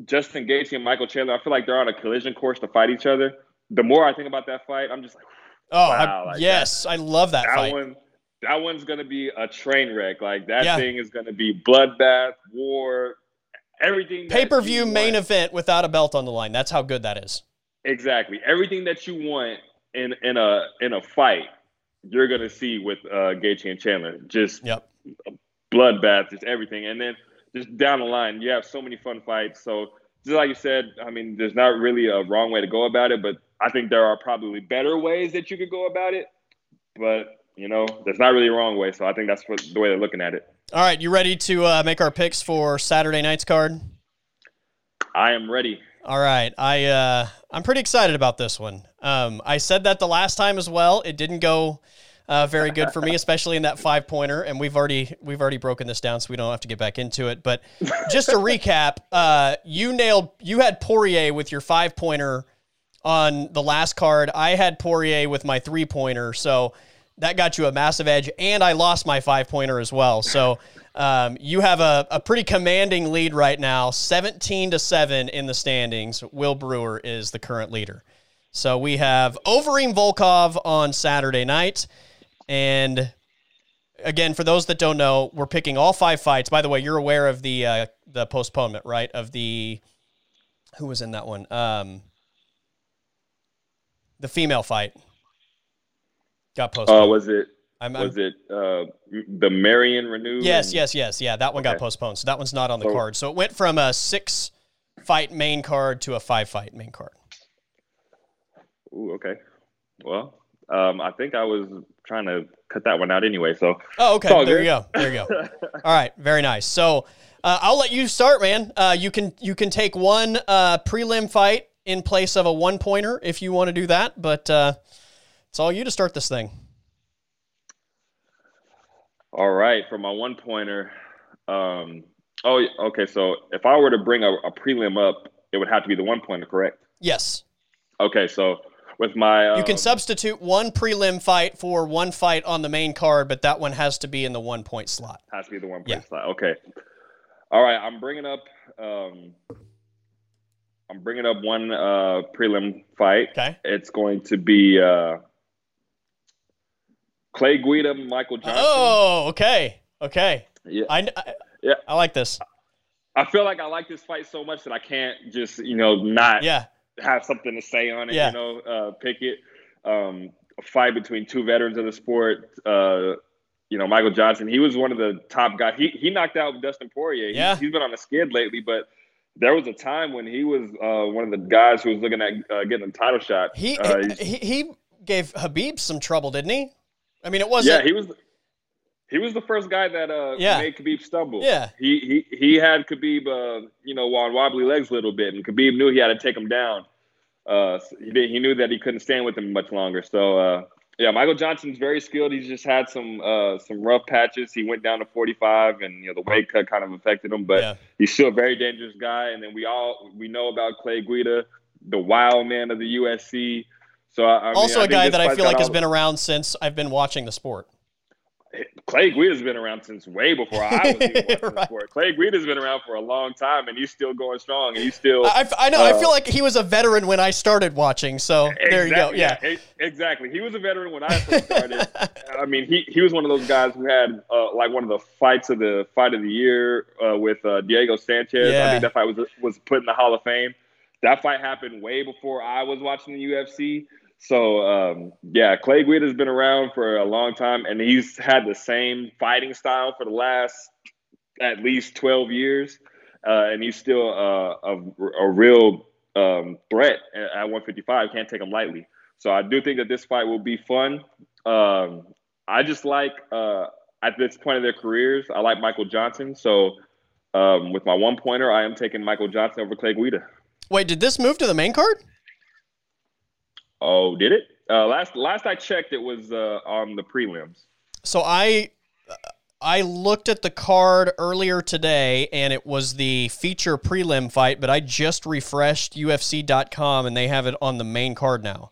Justin Gaethje and Michael Chandler, I feel like they're on a collision course to fight each other. The more I think about that fight, I'm just like, oh, Wow, I- like yes, I love that, that fight. one. That one's gonna be a train wreck. Like that Yeah. thing is gonna be bloodbath, war, everything. Pay per view main event without a belt on the line. That's how good that is. Exactly. Everything that you want in in a in a fight, you're gonna see with uh Gaethje and Chandler. Just Yep. bloodbath, just everything. And then just down the line, you have so many fun fights. So just like you said, I mean, there's not really a wrong way to go about it, but I think there are probably better ways that you could go about it. But you know, there's not really a wrong way. So I think that's what the way they're looking at it. All right, you ready to uh, make our picks for Saturday night's card? I am ready. All right, I uh, I'm pretty excited about this one. Um, I said that the last time as well. It didn't go uh, very good for me, especially in that five pointer. And we've already we've already broken this down, so we don't have to get back into it. But just to recap, uh, you nailed you had Poirier with your five pointer on the last card. I had Poirier with my three pointer, so that got you a massive edge. And I lost my five pointer as well. So um, you have a, a pretty commanding lead right now, 17 to 7 in the standings. Will Brewer is the current leader. So we have Overeem Volkov on Saturday night. And again, for those that don't know, we're picking all five fights. By the way, you're aware of the uh, the postponement, right? Of the who was in that one? Um, the female fight got postponed. Uh, was it I'm, I'm- was it uh the Marion Reneau? yes, yes, yes, yeah. That one got postponed, so that one's not on the So- card. So it went from a six fight main card to a five fight main card. Ooh, okay. Well, um, I think I was trying to cut that one out anyway. So Oh, okay. There good. you go. There you go. All right, very nice. So uh, I'll let you start, man. Uh, you can you can take one uh, prelim fight in place of a one pointer if you want to do that, but uh, it's all you to start this thing. All right, for my one pointer. Um, oh, okay. So if I were to bring a, a prelim up, it would have to be the one pointer, correct? Yes, Okay, so with my you can um, substitute one prelim fight for one fight on the main card, but that one has to be in the one point slot. has to be the one Yeah. point slot. Okay. All right, I'm bringing up. Um, I'm bringing up one uh, prelim fight. Okay. It's going to be uh, Clay Guida, Michael Johnson. Oh, okay, okay. Yeah. I, I Yeah. I like this. I feel like I like this fight so much that I can't just you know not Yeah, have something to say on it. Yeah. You know, uh, pick it. Um, a fight between two veterans of the sport. Uh, you know, Michael Johnson. He was one of the top guys. He he knocked out Dustin Poirier. He- Yeah. he's been on a skid lately, but there was a time when he was uh, one of the guys who was looking at uh, getting a title shot. he, uh, he he gave Khabib some trouble, didn't he? I mean, it wasn't. yeah, he was. he was the first guy that uh, Yeah. made Khabib stumble. Yeah. He he he had Khabib, uh, you know, on wobbly legs a little bit, and Khabib knew he had to take him down. Uh, he did, he knew that he couldn't stand with him much longer. So uh, yeah, Michael Johnson's very skilled. He's just had some uh, some rough patches. He went down to 45, and you know the weight cut kind of affected him, but Yeah. he's still a very dangerous guy. And then we all we know about Clay Guida, the wild man of the UFC. So I, I Also, I a guy that I feel like has all- been around since I've been watching the sport. Clay Guida's been around since way before I was even watching Right. sport. Clay Guida's been around for a long time, and he's still going strong, and he's still. I, I know. I Uh, feel like he was a veteran when I started watching. So there you go. Exactly, Yeah. exactly. He was a veteran when I first started. I mean, he, he was one of those guys who had uh, like one of the fights of the fight of the year uh, with uh, Diego Sanchez. Yeah. I think that fight was was put in the Hall of Fame. That fight happened way before I was watching the UFC. So um, yeah, Clay Guida's been around for a long time, and he's had the same fighting style for the last at least twelve years, uh, and he's still uh, a, a real um, threat at at 155. Can't take him lightly. So I do think that this fight will be fun. Um, I just like uh, at this point of their careers, I like Michael Johnson. So um, with my one pointer, I am taking Michael Johnson over Clay Guida. Wait, did this move to the main card? Oh, did it? Uh, last last I checked, it was uh, on the prelims. So I I looked at the card earlier today and it was the feature prelim fight, but I just refreshed UFC.com and they have it on the main card now.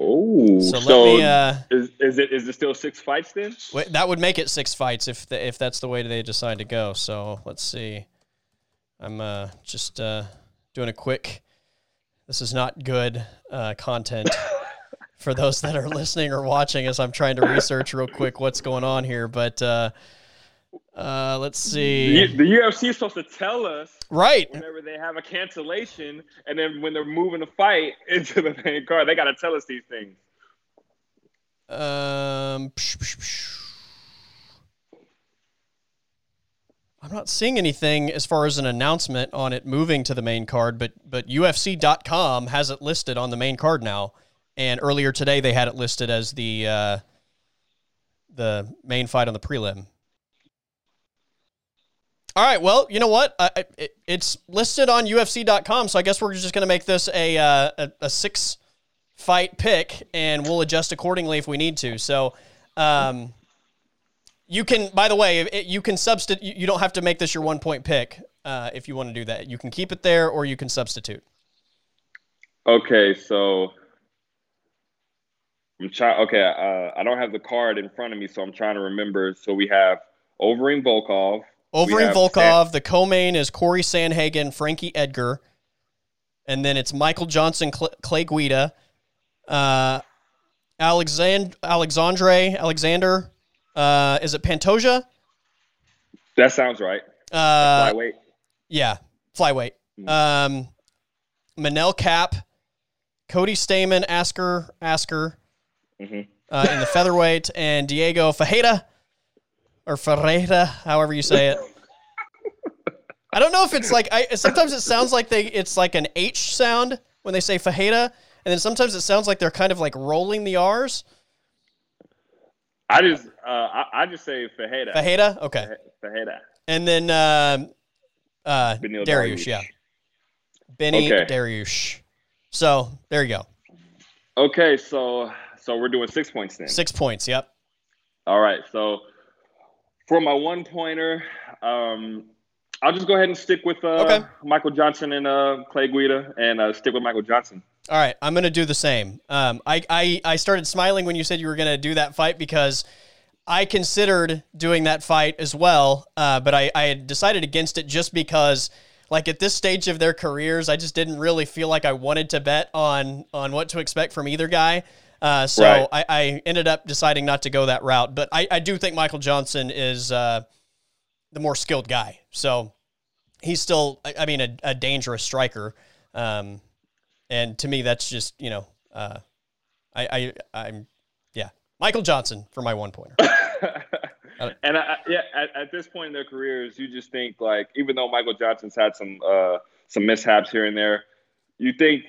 Oh, So so, me uh is, is it is it still six fights then? wait, that would make it six fights if the, if that's the way they decide to go. So let's see. I'm uh just uh doing a quick this is not good uh, content for those that are listening or watching as I'm trying to research real quick what's going on here. But uh, uh, let's The, see. the UFC is supposed to tell us Right. whenever they have a cancellation, and then when they're moving the fight into the main card, they got to tell us these things. Um, psh, psh, psh. I'm not seeing anything as far as an announcement on it moving to the main card, but but UFC.com has it listed on the main card now. And earlier today, they had it listed as the uh, the main fight on the prelim. All right. Well, you know what? I, it, it's listed on UFC.com, so I guess we're just going to make this a, uh, a a six fight pick, and we'll adjust accordingly if we need to. So, um, you can. By the way, it, you can substitute. You don't have to make this your one point pick uh, if you want to do that. You can keep it there, or you can substitute. Okay, so I'm trying. Okay, uh, I don't have the card in front of me, so I'm trying to remember. So we have Overeem Volkov. Overeem Volkov. The co-main is Corey Sandhagen, Frankie Edgar, and then it's Michael Johnson, Cl- Clay Guida, uh, Alexand- Alexandre Alexander. Uh, is it Pantoja? That sounds right. Uh, Flyweight. yeah, flyweight. Um, Manel Kape, Cody Stamann, Asker, Asker, Mhm. uh, in the featherweight, and Diego Fajeda, or Ferreira, however you say it. I don't know if it's like I. Sometimes it sounds like they. It's like an H sound when they say Fajeda, and then sometimes it sounds like they're kind of like rolling the R's. I just, uh, I, I just say Fajeda. Fajeda, okay, Fajeda. and then um, uh, Beneil Darius, Dariush. yeah, Benny Okay. Dariush. So there you go, Okay, so so we're doing six points then. six points. Yep. All right, so for my one pointer, um, I'll just go ahead and stick with uh, Okay. Michael Johnson and uh, Clay Guida, and uh, stick with Michael Johnson. All right, I'm gonna do the same. Um, I, I I started smiling when you said you were gonna do that fight because I considered doing that fight as well, uh, but I I had decided against it just because like at this stage of their careers, I just didn't really feel like I wanted to bet on on what to expect from either guy. Uh, so Right. I, I ended up deciding not to go that route. But I, I do think Michael Johnson is uh, the more skilled guy. So he's still, I, I mean, a, a dangerous striker. Um, and to me, that's just you know, uh, I, I I'm yeah, Michael Johnson for my one pointer. and I, I- yeah, at, at this point in their careers, you just think like, even though Michael Johnson's had some uh, some mishaps here and there, you think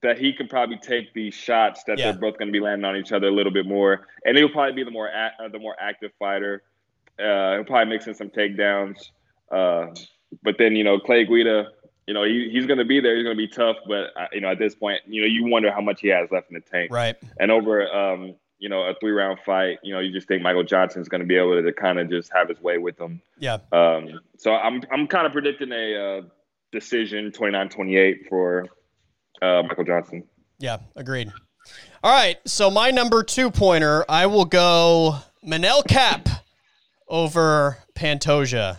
that he can probably take these shots that Yeah. they're both going to be landing on each other a little bit more, and he'll probably be the more a- uh, the more active fighter. Uh, he'll probably mix in some takedowns, uh, but then you know Clay Guida, you know he, he's going to be there. He's going to be tough, but uh, you know at this point, you know you wonder how much he has left in the tank. Right. And over um, you know a three round fight, you know you just think Michael Johnson's going to be able to kind of just have his way with him. Yeah. Um, so I'm I'm kind of predicting a uh, decision 29-28 for uh, Michael Johnson. Yeah. Agreed. All right. So my number two pointer, I will go Manel Kape over Pantoja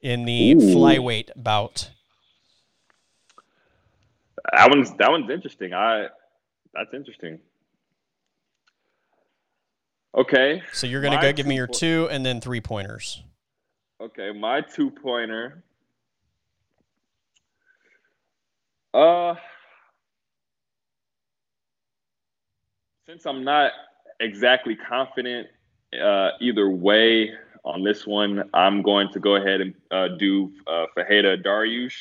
in the Ooh. flyweight bout. That one's that one's interesting. I that's interesting. Okay. So you're gonna My go give me your po- two and then three pointers. Okay, my two pointer. Uh since I'm not exactly confident uh, either way on this one, I'm going to go ahead and uh, do uh, Fajeda Dariush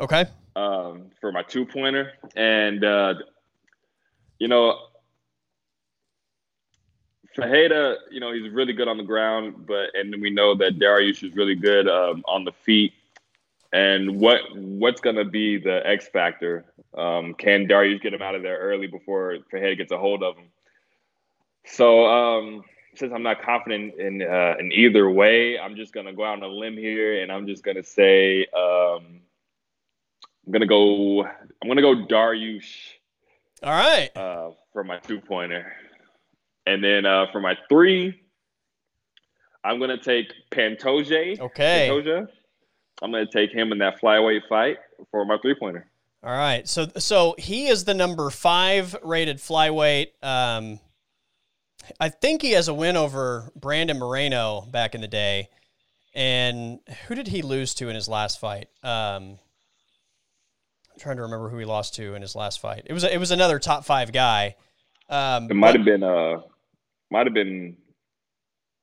Okay. um, for my two pointer. And, uh, you know, Fajeda, you know, he's really good on the ground, but and we know that Darius is really good um, on the feet. And what what's going to be the X factor? Um, can Darius get him out of there early before Fajeda gets a hold of him? So um, since I'm not confident in uh, in either way, I'm just going to go out on a limb here, and I'm just going to say um, I'm going to go. I'm going to go Darius All right. uh, for my two pointer. And then uh, for my three, I'm going to take Pantoja. Okay. Pantoja. I'm going to take him in that flyweight fight for my three pointer. All right. So so he is the number five rated flyweight. Um, I think he has a win over Brandon Moreno back in the day. And who did he lose to in his last fight? Um, I'm trying to remember who he lost to in his last fight. It was it was another top five guy. Um, It might have been, uh, might have been,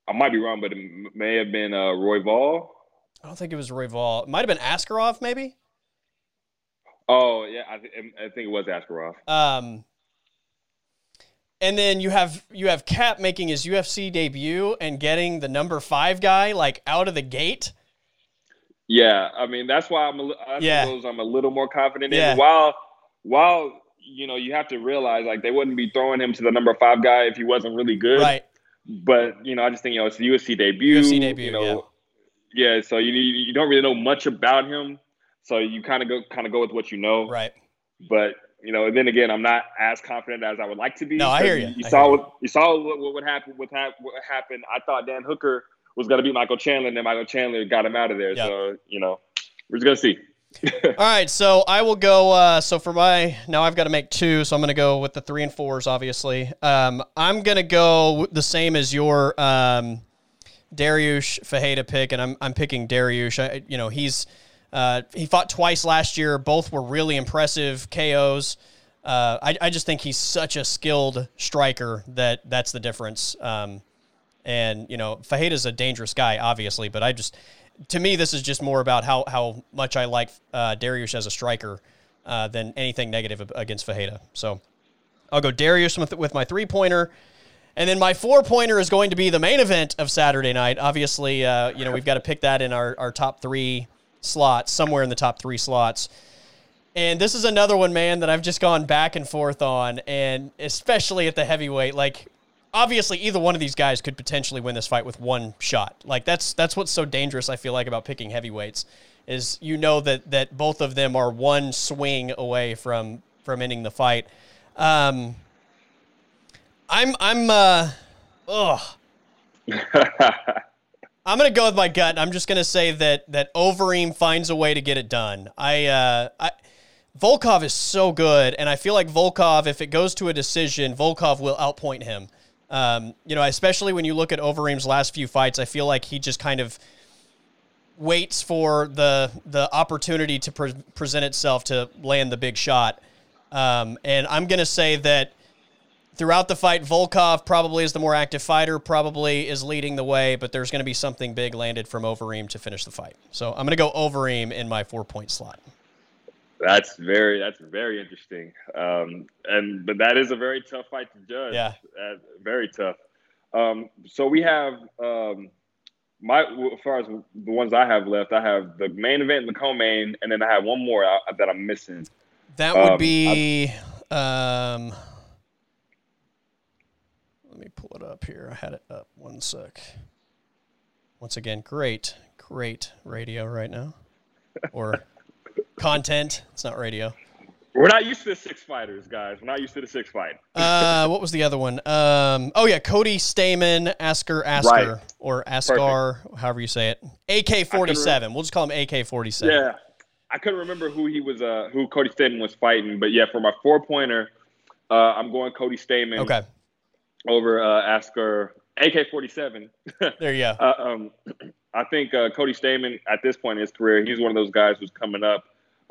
I might be wrong, but it may have been uh, Royval. I don't think it was Royval. It might have been Askarov, maybe. Oh yeah, I, th- I think it was Askarov. Um, and then you have you have Kape making his UFC debut and getting the number five guy like out of the gate. Yeah, I mean that's why I'm a, that's Yeah. I'm a little more confident Yeah. in. While while you know you have to realize like they wouldn't be throwing him to the number five guy if he wasn't really good. Right. But you know I just think you know it's the UFC debut. UFC debut, You know, yeah. So you you don't really know much about him, so you kind of go kind of go with what you know. Right. But you know, and then again, I'm not as confident as I would like to be. No, I hear you. I saw hear you. what you saw what, what would happen. What, hap- what happened? I thought Dan Hooker was going to be Michael Chandler, and then Michael Chandler got him out of there. Yeah. So you know, we're just gonna see. All right. So I will go. Uh, so for my now, I've got to make two. So I'm going to go with the three and fours. Obviously, um, I'm going to go the same as your um, Dariush Fajeda pick, and I'm I'm picking Dariush. I, you know, he's uh, he fought twice last year. Both were really impressive KOs. Uh, I, I just think he's such a skilled striker that that's the difference. Um, and you know, Fajeda's a dangerous guy, obviously, but I just, to me, this is just more about how how much I like uh, Darius as a striker uh, than anything negative against Fajeda. So I'll go Darius with, with my three pointer. And then my four pointer is going to be the main event of Saturday night. Obviously, uh, you know, we've got to pick that in our, our top three slots, somewhere in the top three slots. And this is another one, man, that I've just gone back and forth on, and especially at the heavyweight. Like, obviously, either one of these guys could potentially win this fight with one shot. Like, that's that's what's so dangerous. I feel like about picking heavyweights is you know that that both of them are one swing away from from ending the fight. Um, I'm I'm uh, ugh. I'm gonna go with my gut. I'm just gonna say that that Overeem finds a way to get it done. I, uh, I Volkov is so good, and I feel like Volkov, if it goes to a decision, Volkov will outpoint him. Um, you know, especially when you look at Overeem's last few fights, I feel like he just kind of waits for the the opportunity to pre- present itself to land the big shot. Um, and I'm gonna say that throughout the fight, Volkov probably is the more active fighter, probably is leading the way, but there's going to be something big landed from Overeem to finish the fight. So I'm going to go Overeem in my four point slot. That's very that's very interesting. Um, and but that is a very tough fight to judge. Yeah, uh, very tough. Um, so we have um, my as far as the ones I have left, I have the main event, the co-main, and then I have one more out, that I'm missing. That would um, be. Um, let me pull it up here. I had it up. One sec. Once again, great, great radio right now, or content. It's not radio. We're not used to the six fighters, guys. We're not used to the six fight. uh, what was the other one? Um, oh yeah, Cody Stamann, Asker Asker, right. or Askar, Perfect. however you say it. AK forty seven. We'll just call him AK forty seven. Yeah, I couldn't remember who he was. Uh, who Cody Stamann was fighting, but yeah, for my four pointer, uh, I'm going Cody Stamann. Okay. Over uh, Asker AK forty seven. There you go. uh, um, I think uh, Cody Stamen at this point in his career, he's one of those guys who's coming up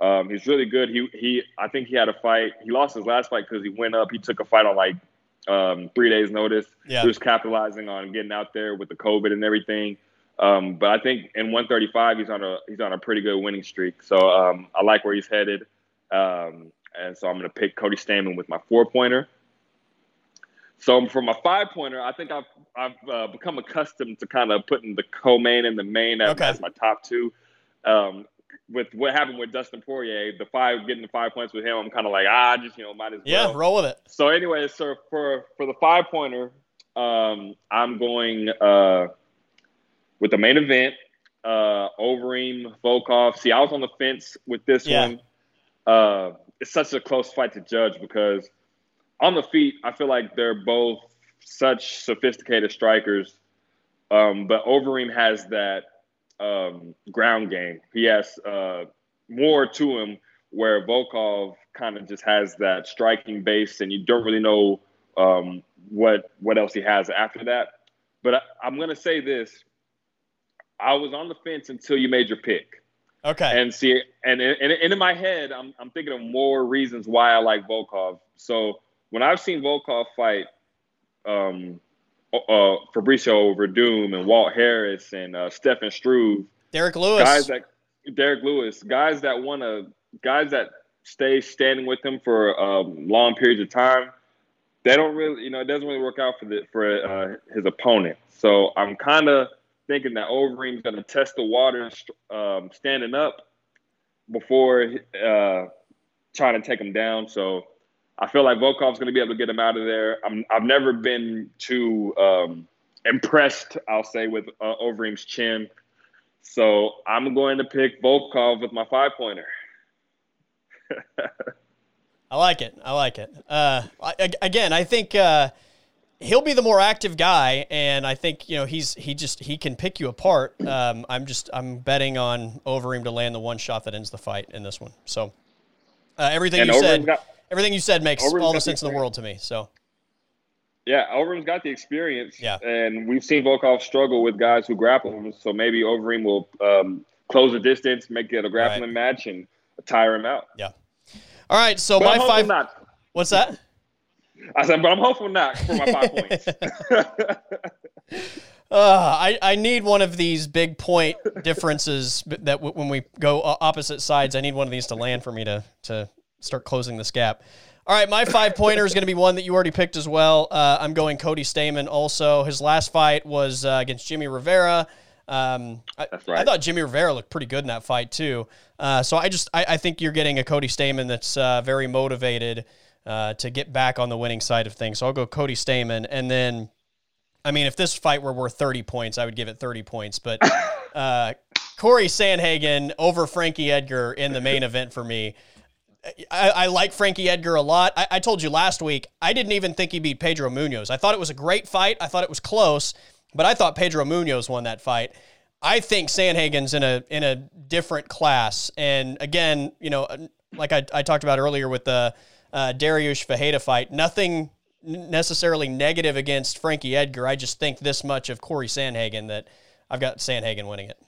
um, he's really good. He he I think he had a fight. He lost his last fight because he went up. He took a fight on like um, three days notice. Yeah. He was capitalizing on getting out there with the COVID and everything. Um, but I think in 135 he's on a he's on a pretty good winning streak. So um, I like where he's headed. Um, and so I'm going to pick Cody Stamann with my four pointer. So for my five pointer, I think I've I've uh, become accustomed to kind of putting the co-main and the main as, okay. as my top two. Um, with what happened with Dustin Poirier, the five getting the five points with him, I'm kind of like ah, just you know, might as well. Yeah, roll with it. So anyway, so for for the five pointer, um, I'm going uh, with the main event. Uh, Overeem, Volkov. See, I was on the fence with this yeah. one. Uh, it's such a close fight to judge because on the feet, I feel like they're both such sophisticated strikers. Um, but Overeem has that um, ground game. He has uh, more to him where Volkov kind of just has that striking base, and you don't really know um, what what else he has after that. But I, am going to say this: I was on the fence until you made your pick. Okay. And see, and, and, and in my head, I'm I'm thinking of more reasons why I like Volkov. So when I've seen Volkov fight, um, uh, Fabricio Werdum and Walt Harris and uh, Stefan Struve, Derrick Lewis, guys that Derrick Lewis, guys that want to, guys that stay standing with him for um, long periods of time. They don't really, you know, it doesn't really work out for the for uh, his opponent. So I'm kind of thinking that Overeem's going to test the waters um, standing up before uh, trying to take him down. So I feel like Volkov's going to be able to get him out of there. I'm, I've never been too um, impressed, I'll say, with uh, Overeem's chin. So I'm going to pick Volkov with my five pointer. I like it. I like it. Uh, I, again, I think uh, he'll be the more active guy, and I think you know he's he just he can pick you apart. Um, I'm just I'm betting on Overeem to land the one shot that ends the fight in this one. So uh, everything and you said. Got- everything you said makes all the sense in the world to me. So. Yeah, Overeem's got the experience. Yeah. And we've seen Volkov struggle with guys who grapple him. So maybe Overeem will um, close the distance, make it a grappling right. match, and tire him out. Yeah. All right. So but my five. Not. What's that? I said, but I'm hopeful not for my five points. Uh, I, I need one of these big point differences that w- when we go opposite sides, I need one of these to land for me to, to start closing this gap. All right, my five pointer is going to be one that you already picked as well. Uh, I'm going Cody Stamann. also. His last fight was uh, against Jimmy Rivera. Um, That's right. I, I, thought Jimmy Rivera looked pretty good in that fight too. Uh, so I just I, I, think you're getting a Cody Stamann that's uh, very motivated uh, to get back on the winning side of things. So I'll go Cody Stamann, and then I mean if this fight were worth 30 points, I would give it 30 points, but. Uh, Corey Sandhagen over Frankie Edgar in the main event for me. I, I, like Frankie Edgar a lot. I, I, told you last week, I didn't even think he beat Pedro Munhoz. I thought it was a great fight. I thought it was close, but I thought Pedro Munhoz won that fight. I think Sandhagen's in a in a different class. And again, you know, like I, I talked about earlier with the uh, Dariush Fajeda fight, nothing necessarily negative against Frankie Edgar. I just think this much of Corey Sandhagen that I've got Sandhagen winning it.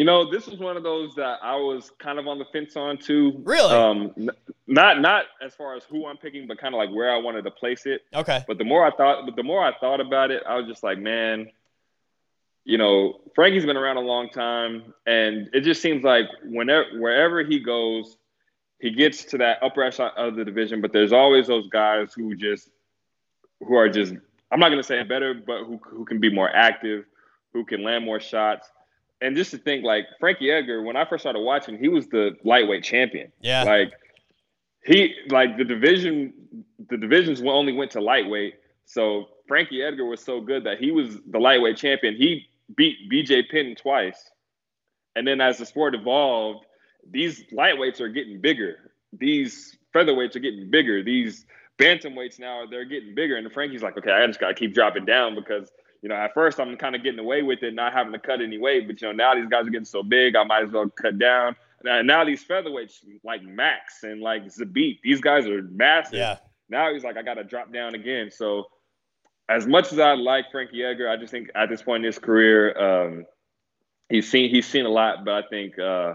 You know, this was one of those that I was kind of on the fence on too. Really? Um, n- not not as far as who I'm picking, but kind of like where I wanted to place it. Okay. But the more I thought, but the more I thought about it, I was just like, man, you know, Frankie's been around a long time, and it just seems like whenever wherever he goes, he gets to that upper echelon of the division. But there's always those guys who just who are just I'm not going to say better, but who who can be more active, who can land more shots. And just to think, like Frankie Edgar, when I first started watching, he was the lightweight champion. Yeah, like he like the division, the divisions only went to lightweight. So Frankie Edgar was so good that he was the lightweight champion. He beat BJ Penn twice. And then as the sport evolved, these lightweights are getting bigger. These featherweights are getting bigger. These bantamweights now they're getting bigger. And Frankie's like, okay, I just gotta keep dropping down because you know at first I'm kind of getting away with it, not having to cut any weight. But you know now these guys are getting so big, I might as well cut down. And now these featherweights like Max and like Zabit, these guys are massive. Yeah. Now he's like, I gotta drop down again. So as much as I like Frankie Edgar, I just think at this point in his career, um, he's seen he's seen a lot. But I think, uh,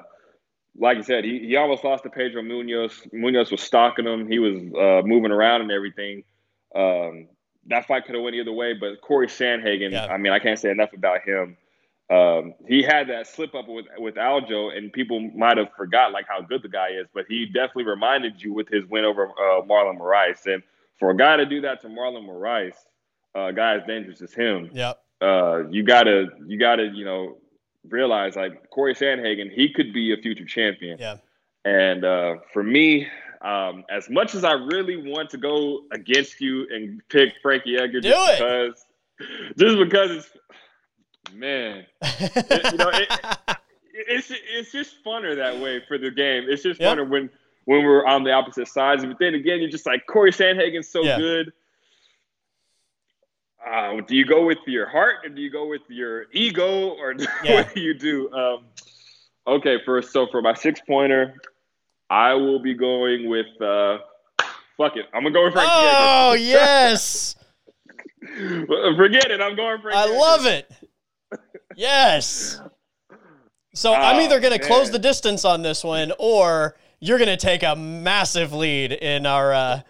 like I said, he, he almost lost to Pedro Munhoz. Munhoz was stalking him. He was uh, moving around and everything. Um, that fight could have went either way. But Corey Sandhagen, yeah. I mean, I can't say enough about him. Um, he had that slip up with with Aljo, and people might have forgot like how good the guy is. But he definitely reminded you with his win over uh, Marlon Moraes. And for a guy to do that to Marlon Moraes, uh, guy as dangerous as him, yep. Uh, you gotta you gotta you know realize like Corey Sandhagen, he could be a future champion. Yeah. And uh, for me, um, as much as I really want to go against you and pick Frankie Edgar, Do just it. because, just because it's man, it, you know, it, it's it's just funner that way for the game. It's just yep. funner when when we're on the opposite sides. But then again, you're just like Corey Sandhagen's so yeah. good. Uh, do you go with your heart or do you go with your ego or yeah. what do you do? Um, okay, first, so for my six pointer, I will be going with uh, fuck it. I'm gonna go with Frank. Oh yes. Forget it. I'm going Frankie. I love it. Yes. So oh, I'm either gonna man. close the distance on this one, or you're gonna take a massive lead in our uh,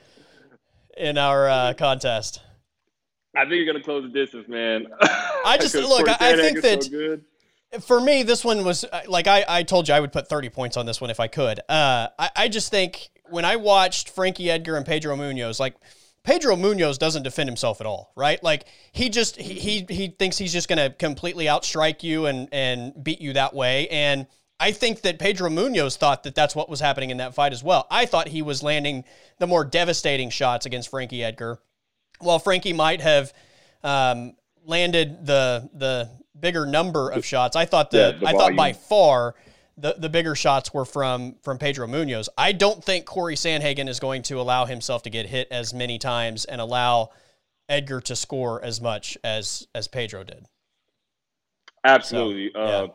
in our uh, contest. I think you're gonna close the distance, man. I just look. I, I think that so for me, this one was uh, like I, I told you I would put 30 points on this one if I could. Uh, I, I just think when I watched Frankie Edgar and Pedro Munhoz, like Pedro Munhoz doesn't defend himself at all, right? Like he just he he, he thinks he's just going to completely outstrike you and and beat you that way. And I think that Pedro Munhoz thought that that's what was happening in that fight as well. I thought he was landing the more devastating shots against Frankie Edgar while Frankie might have um, landed the the bigger number of shots, I thought the, yeah, I thought by far the, the bigger shots were from from Pedro Munhoz. I don't think Corey Sandhagen is going to allow himself to get hit as many times and allow Edgar to score as much as as Pedro did. Absolutely. So, uh,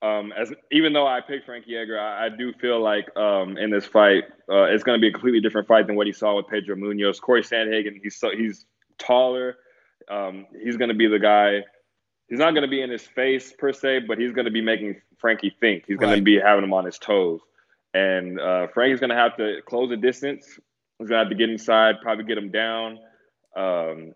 um, as even though I picked Frankie Edgar, I, I do feel like um, in this fight, uh, it's going to be a completely different fight than what he saw with Pedro Munhoz. Corey Sandhagen, he's so he's taller. Um, he's going to be the guy. He's not going to be in his face per se, but he's going to be making Frankie think. He's going right. to be having him on his toes, and uh, Frankie's going to have to close the distance. He's going to have to get inside, probably get him down um,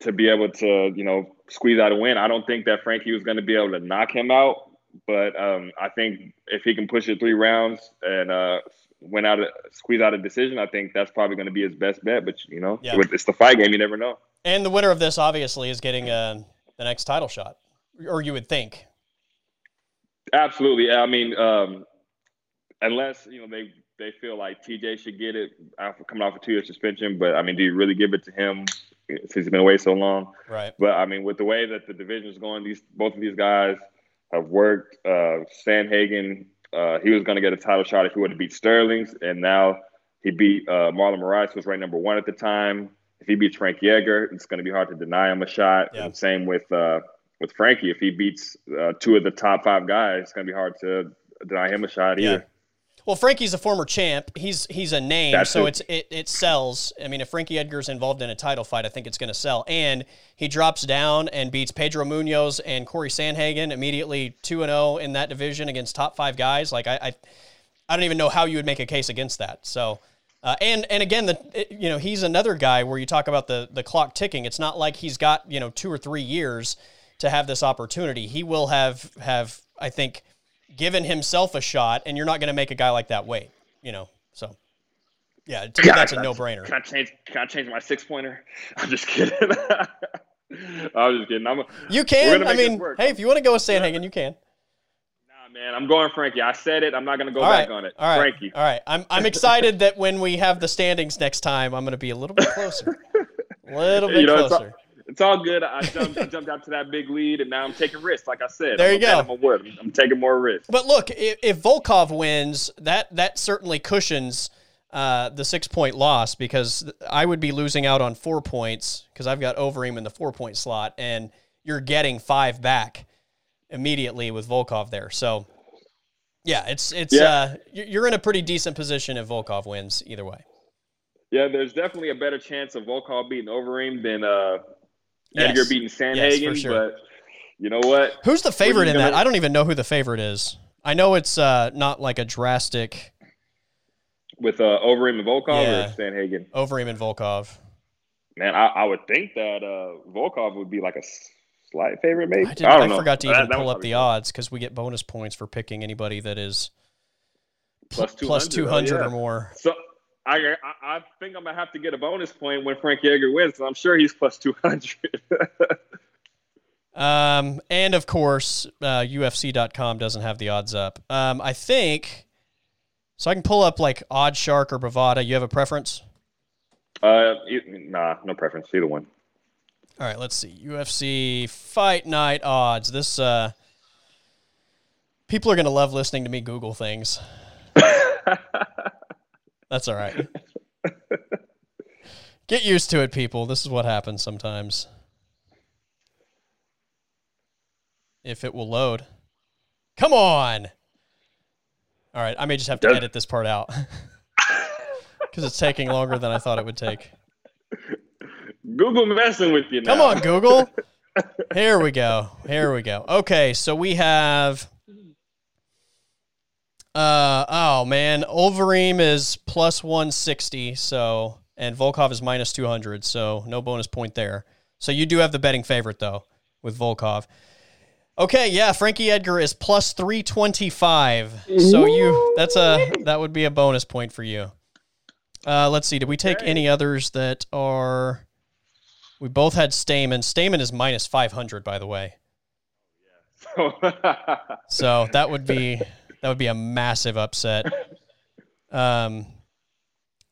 to be able to, you know, squeeze out a win. I don't think that Frankie was going to be able to knock him out but um, I think if he can push it three rounds and uh, win out, a, squeeze out a decision, I think that's probably going to be his best bet. But you know, yeah. it's the fight game; you never know. And the winner of this, obviously, is getting uh, the next title shot, or you would think. Absolutely. I mean, um, unless you know they they feel like TJ should get it after coming off a two year suspension, but I mean, do you really give it to him since he's been away so long? Right. But I mean, with the way that the division is going, these both of these guys have worked. Uh, Sandhagen, uh, he was going to get a title shot if he would have beat Sterling's, and now he beat uh, Marlon Moraes, who was ranked number one at the time. If he beats Frankie Edgar, it's going to be hard to deny him a shot. Yeah. And same with uh, with Frankie. If he beats uh, two of the top five guys, it's going to be hard to deny him a shot either. Yeah. Well, Frankie's a former champ. He's he's a name, That's so it. it's it, it sells. I mean, if Frankie Edgar's involved in a title fight, I think it's going to sell. And he drops down and beats Pedro Munhoz and Corey Sandhagen immediately two and zero oh in that division against top five guys. Like I, I, I don't even know how you would make a case against that. So. Uh, and and again, the you know he's another guy where you talk about the the clock ticking. It's not like he's got you know two or three years to have this opportunity. He will have have I think given himself a shot, and you're not going to make a guy like that wait. You know, so yeah, to me that's a no brainer. Can I change? Can I change my six pointer? I'm just kidding. I'm just kidding. I'm a, you can. I mean, hey, if you want to go with Sandhagen, you can. Man, I'm going Frankie. I said it. I'm not going to go All back right. on it. All right. Frankie. All right. I'm I'm excited that when we have the standings next time, I'm going to be a little bit closer. A little bit You know, it's closer. It's all good. I jumped, I jumped out to that big lead, and now I'm taking risks. Like I said, There I'm you go. of my word. I'm, I'm taking more risks. But look, if, if Volkov wins, that that certainly cushions uh, the six point loss because I would be losing out on four points because I've got Overeem in the four point slot, and you're getting five back immediately with Volkov there. So, yeah, it's it's Yeah. uh, you're in a pretty decent position if Volkov wins either way. Yeah, there's definitely a better chance of Volkov beating Overeem than uh, Yes. Edgar beating Sandhagen. Yes, sure. But you know what? Who's the favorite in that? gonna- I don't even know who the favorite is. I know it's uh, not like a drastic With uh, Overeem and Volkov Yeah. or Sandhagen? Overeem and Volkov. Man, I, I would think that uh, Volkov would be like a slight favorite, maybe. I, don't I know. forgot to even that pull would up the be odds because we get bonus points for picking anybody that is Plus plus 200, 200 oh, yeah. or more. So I, I I think I'm gonna have to get a bonus point when Frankie Edgar wins. I'm sure he's plus two hundred. Um, and of course, uh, UFC.com doesn't have the odds up. Um, I think so. I can pull up like OddsShark or Bovada. You have a preference? uh, nah, no preference. Either one. All right, let's see. UFC Fight Night odds. This uh, people are gonna love listening to me Google things. That's all right. Get used to it, people. This is what happens sometimes. If it will load. Come on. All right, I may just have to edit this part out because it's taking longer than I thought it would take. Google messing with you now. Come on, Google. Here we go. Here we go. Okay, so we have. Uh oh man, Overeem is plus one sixty, so and Volkov is minus two hundred, so no bonus point there. So you do have the betting favorite though with Volkov. Okay, yeah, Frankie Edgar is plus three twenty five. So you that's a that would be a bonus point for you. Uh, let's see. Did we take any others that are? We both had Stamann. Stamann is minus 500, by the way. So that would be that would be a massive upset. Um,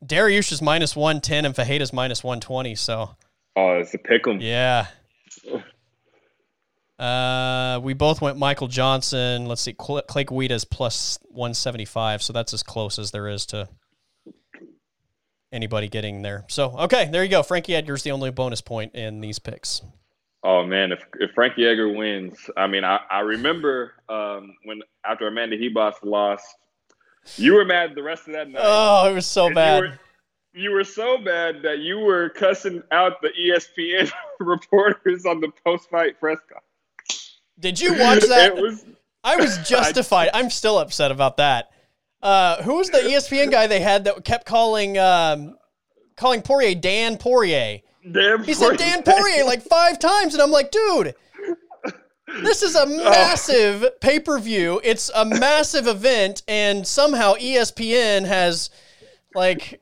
Dariush is minus 110 and Ferreira's minus 120. So oh, it's a pick 'em. yeah. Uh, we both went Michael Johnson. Let's see, Cl- Clay is plus 175. So that's as close as there is to anybody getting there. So okay, there you go. Frankie Edgar's the only bonus point in these picks. Oh man, if if Frankie Edgar wins, I mean, I, I remember um, when after Amanda Ribas lost, you were mad the rest of that night. Oh, it was so And bad. You were, you were so bad that you were cussing out the ESPN reporters on the post-fight press conference. Did you watch that? It was I was justified. I'm still upset about that. Uh, who was the ESPN guy they had that kept calling um, calling Poirier Dan Poirier? damn. He said Dan Poirier like five times, and I'm like, dude, this is a massive pay per view. It's a massive event, and somehow ESPN has like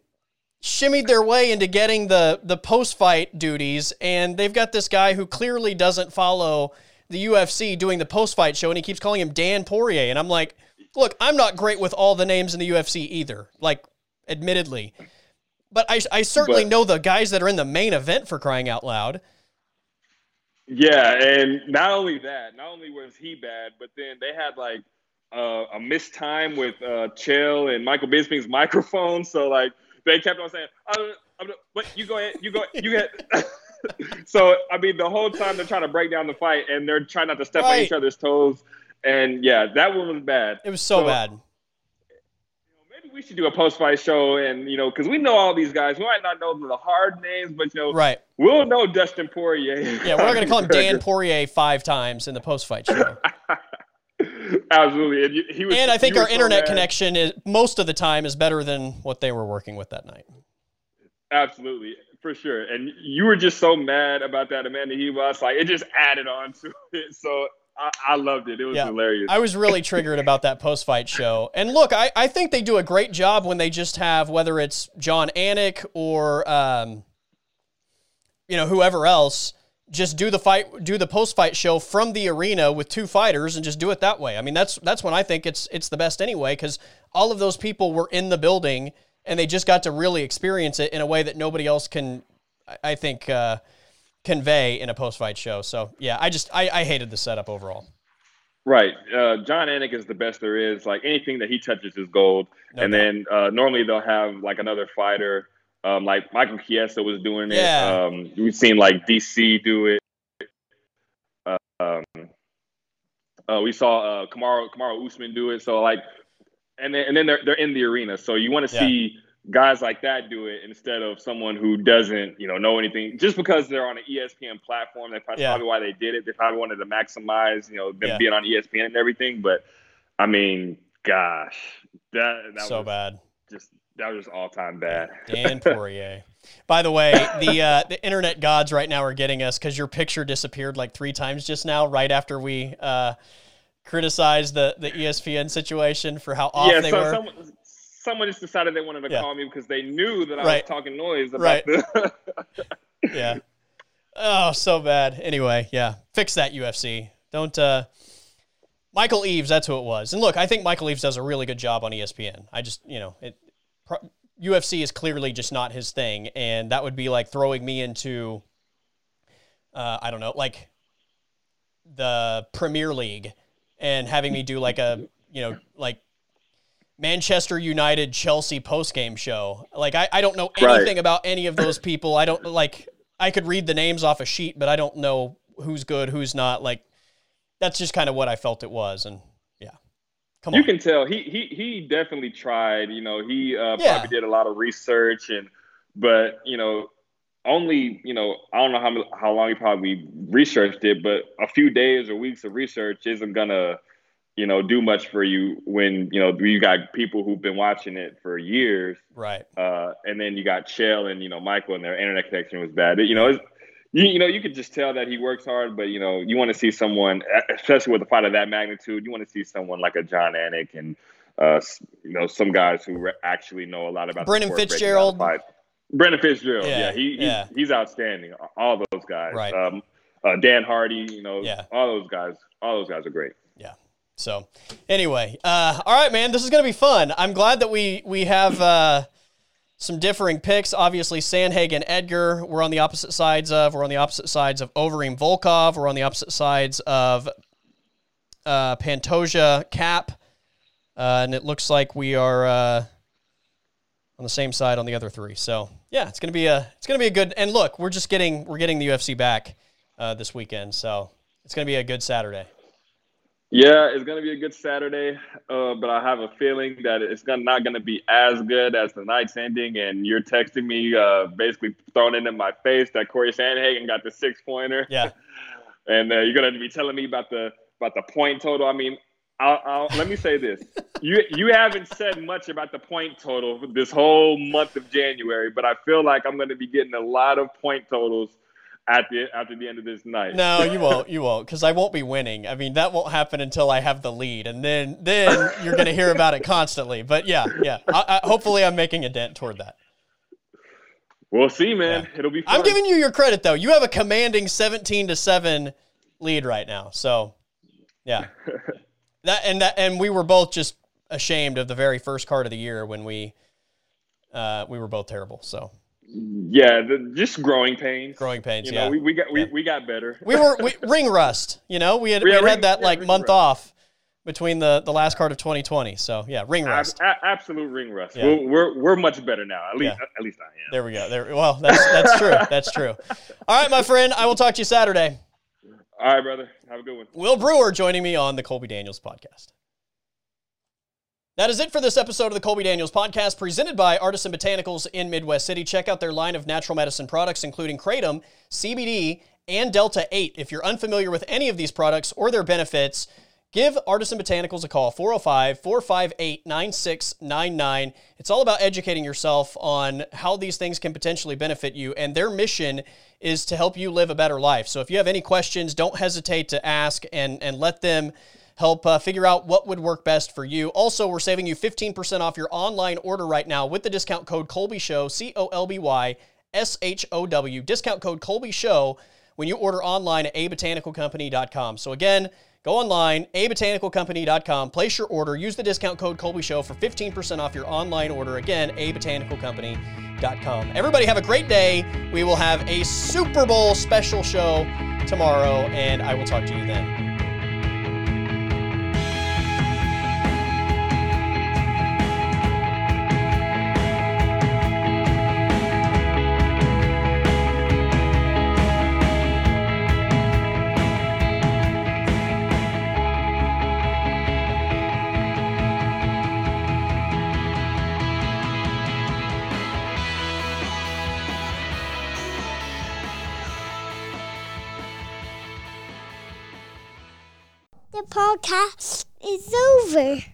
shimmied their way into getting the the post fight duties, and they've got this guy who clearly doesn't follow the UFC doing the post fight show, and he keeps calling him Dan Poirier, and I'm like, look, I'm not great with all the names in the UFC either, like admittedly. But I, I certainly But- know the guys that are in the main event for crying out loud. Yeah, and not only that, not only was he bad, but then they had like uh, a missed time with uh, Chael and Michael Bisping's microphone. So like they kept on saying, "I'm, I'm, "What you go ahead, you go, you get." so I mean, the whole time they're trying to break down the fight, and they're trying not to step on each other's toes. And yeah, that one was bad. It was so, So- bad. Maybe we should do a post-fight show, and you know, because we know all these guys. We might not know the hard names, but you know, Right. we'll know Dustin Poirier. Yeah, we're not going to call him Dan Poirier five times in the post fight show. Absolutely, and he was. And I think you our so internet connection is most of the time is better than what they were working with that night. Absolutely. for sure. And you were just so mad about that Amanda Ribas, like it just added on to it. So I, I loved it. It was yeah. hilarious. I was really triggered about that post fight show. And look, I, I think they do a great job when they just have whether it's Jon Anik or um, you know whoever else just do the fight do the post fight show from the arena with two fighters and just do it that way. I mean that's that's when I think it's it's the best anyway cuz all of those people were in the building and they just got to really experience it in a way that nobody else can I think uh, convey in a post fight show. So yeah, I just I, I hated the setup overall. Right. Uh, Jon Anik is the best there is. Like anything that he touches is gold. No and doubt. then uh, normally they'll have like another fighter um, like Michael Chiesa was doing it. Yeah. Um, we've seen like DC do it. Um, uh, we saw uh, Kamaru Kamaru Usman do it. So like, and then and then they're they're in the arena. So you want to yeah. see guys like that do it instead of someone who doesn't you know know anything. Just because they're on an ESPN platform, that's yeah. probably why they did it. They probably wanted to maximize you know them yeah. being on ESPN and everything. But I mean, gosh, that that so bad. Just that was just all time bad. Dan Poirier. By the way, the uh, the internet gods right now are getting us because your picture disappeared like three times just now, right after we uh, criticized the the ESPN situation for how off yeah, they so were. Someone, someone just decided they wanted to yeah. call me because they knew that I right. was talking noise about right. the. yeah. Oh, so bad. Anyway, yeah, fix that UFC. Don't. uh Michael Eaves, that's who it was. And look, I think Michael Eaves does a really good job on ESPN. I just, you know, it, UFC is clearly just not his thing, and that would be like throwing me into, uh, I don't know, like the Premier League, and having me do like a, you know, like Manchester United Chelsea post game show. Like I, I don't know anything right. about any of those people. I don't like I could read the names off a sheet, but I don't know who's good, who's not. Like that's just kind of what I felt it was, and yeah, Come you on. You can tell he he he definitely tried. You know, he uh, yeah. probably did a lot of research and, but you know, only you know I don't know how how long he probably researched it, but a few days or weeks of research isn't gonna you know do much for you when you know you got people who've been watching it for years, right? Uh, and then you got Chael and you know Michael and their internet connection was bad. You know, you, you know, you could just tell that he works hard, but you know, you want to see someone, especially with a fight of that magnitude, you want to see someone like a Jon Anik and uh, you know, some guys who actually know a lot about Brendan Fitzgerald. Brendan Fitzgerald, yeah, yeah, he, yeah. He's, he's outstanding. All those guys, right? Um, uh, Dan Hardy, you know, yeah. all those guys, all those guys are great. So, anyway, uh, all right, man, this is gonna be fun. I'm glad that we we have. Uh, some differing picks. Obviously, Sandhagen Edgar, we're on the opposite sides of. We're on the opposite sides of Overeem Volkov. We're on the opposite sides of uh, Pantoja Kape. Uh, and it looks like we are uh, on the same side on the other three. So yeah, it's gonna be a it's gonna be a good. And look, we're just getting we're getting the UFC back uh, this weekend, so it's gonna be a good Saturday. Yeah, it's gonna be a good Saturday, uh, but I have a feeling that it's gonna, not gonna be as good as the night's ending. And you're texting me, uh, basically throwing it in my face that Corey Sandhagen got the six pointer. Yeah, and uh, you're gonna be telling me about the about the point total. I mean, I'll, I'll, let me say this: you you haven't said much about the point total this whole month of January, but I feel like I'm gonna be getting a lot of point totals at the after the end of this night. No, you won't. You won't, because I won't be winning. I mean, that won't happen until I have the lead, and then then you're going to hear about it constantly. But yeah, yeah. I, I, hopefully, I'm making a dent toward that. We'll see, man. Yeah. It'll be. Fun. I'm giving you your credit though. You have a commanding 17 to seven lead right now. So, yeah. that and that and we were both just ashamed of the very first card of the year when we uh, we were both terrible. So yeah, the, just growing pains. Growing pains. You know, yeah. we, we got we, yeah. we got better. We were we, ring rust. You know, we had yeah, we had, ring, that like month rust. off between the the last card of 2020. So yeah, ring rust. A- a- absolute ring rust. We're, we're, we're much better now. At least at least I am. There we go. There. Well, that's that's true. That's true. All right, my friend. I will talk to you Saturday. All right, brother. Have a good one. Will Brewer joining me on the Colby Daniels podcast. That is it for this episode of the Colby Daniels podcast, presented by Artisan Botanicals in Midwest City. Check out their line of natural medicine products, including Kratom, CBD, and Delta 8. If you're unfamiliar with any of these products or their benefits, Give Artisan Botanicals a call, 405 458 9699. It's all about educating yourself on how these things can potentially benefit you, and their mission is to help you live a better life. So if you have any questions, don't hesitate to ask and, and let them help uh, figure out what would work best for you. Also, we're saving you 15% off your online order right now with the discount code Colby Show, C O L B Y S H O W, discount code Colby Show when you order online at abotanicalcompany.com. So again, go online, abotanicalcompany.com, place your order, use the discount code Colby Show for 15% off your online order. Again, abotanicalcompany.com. Everybody have a great day. We will have a Super Bowl special show tomorrow, and I will talk to you then. Podcast is over.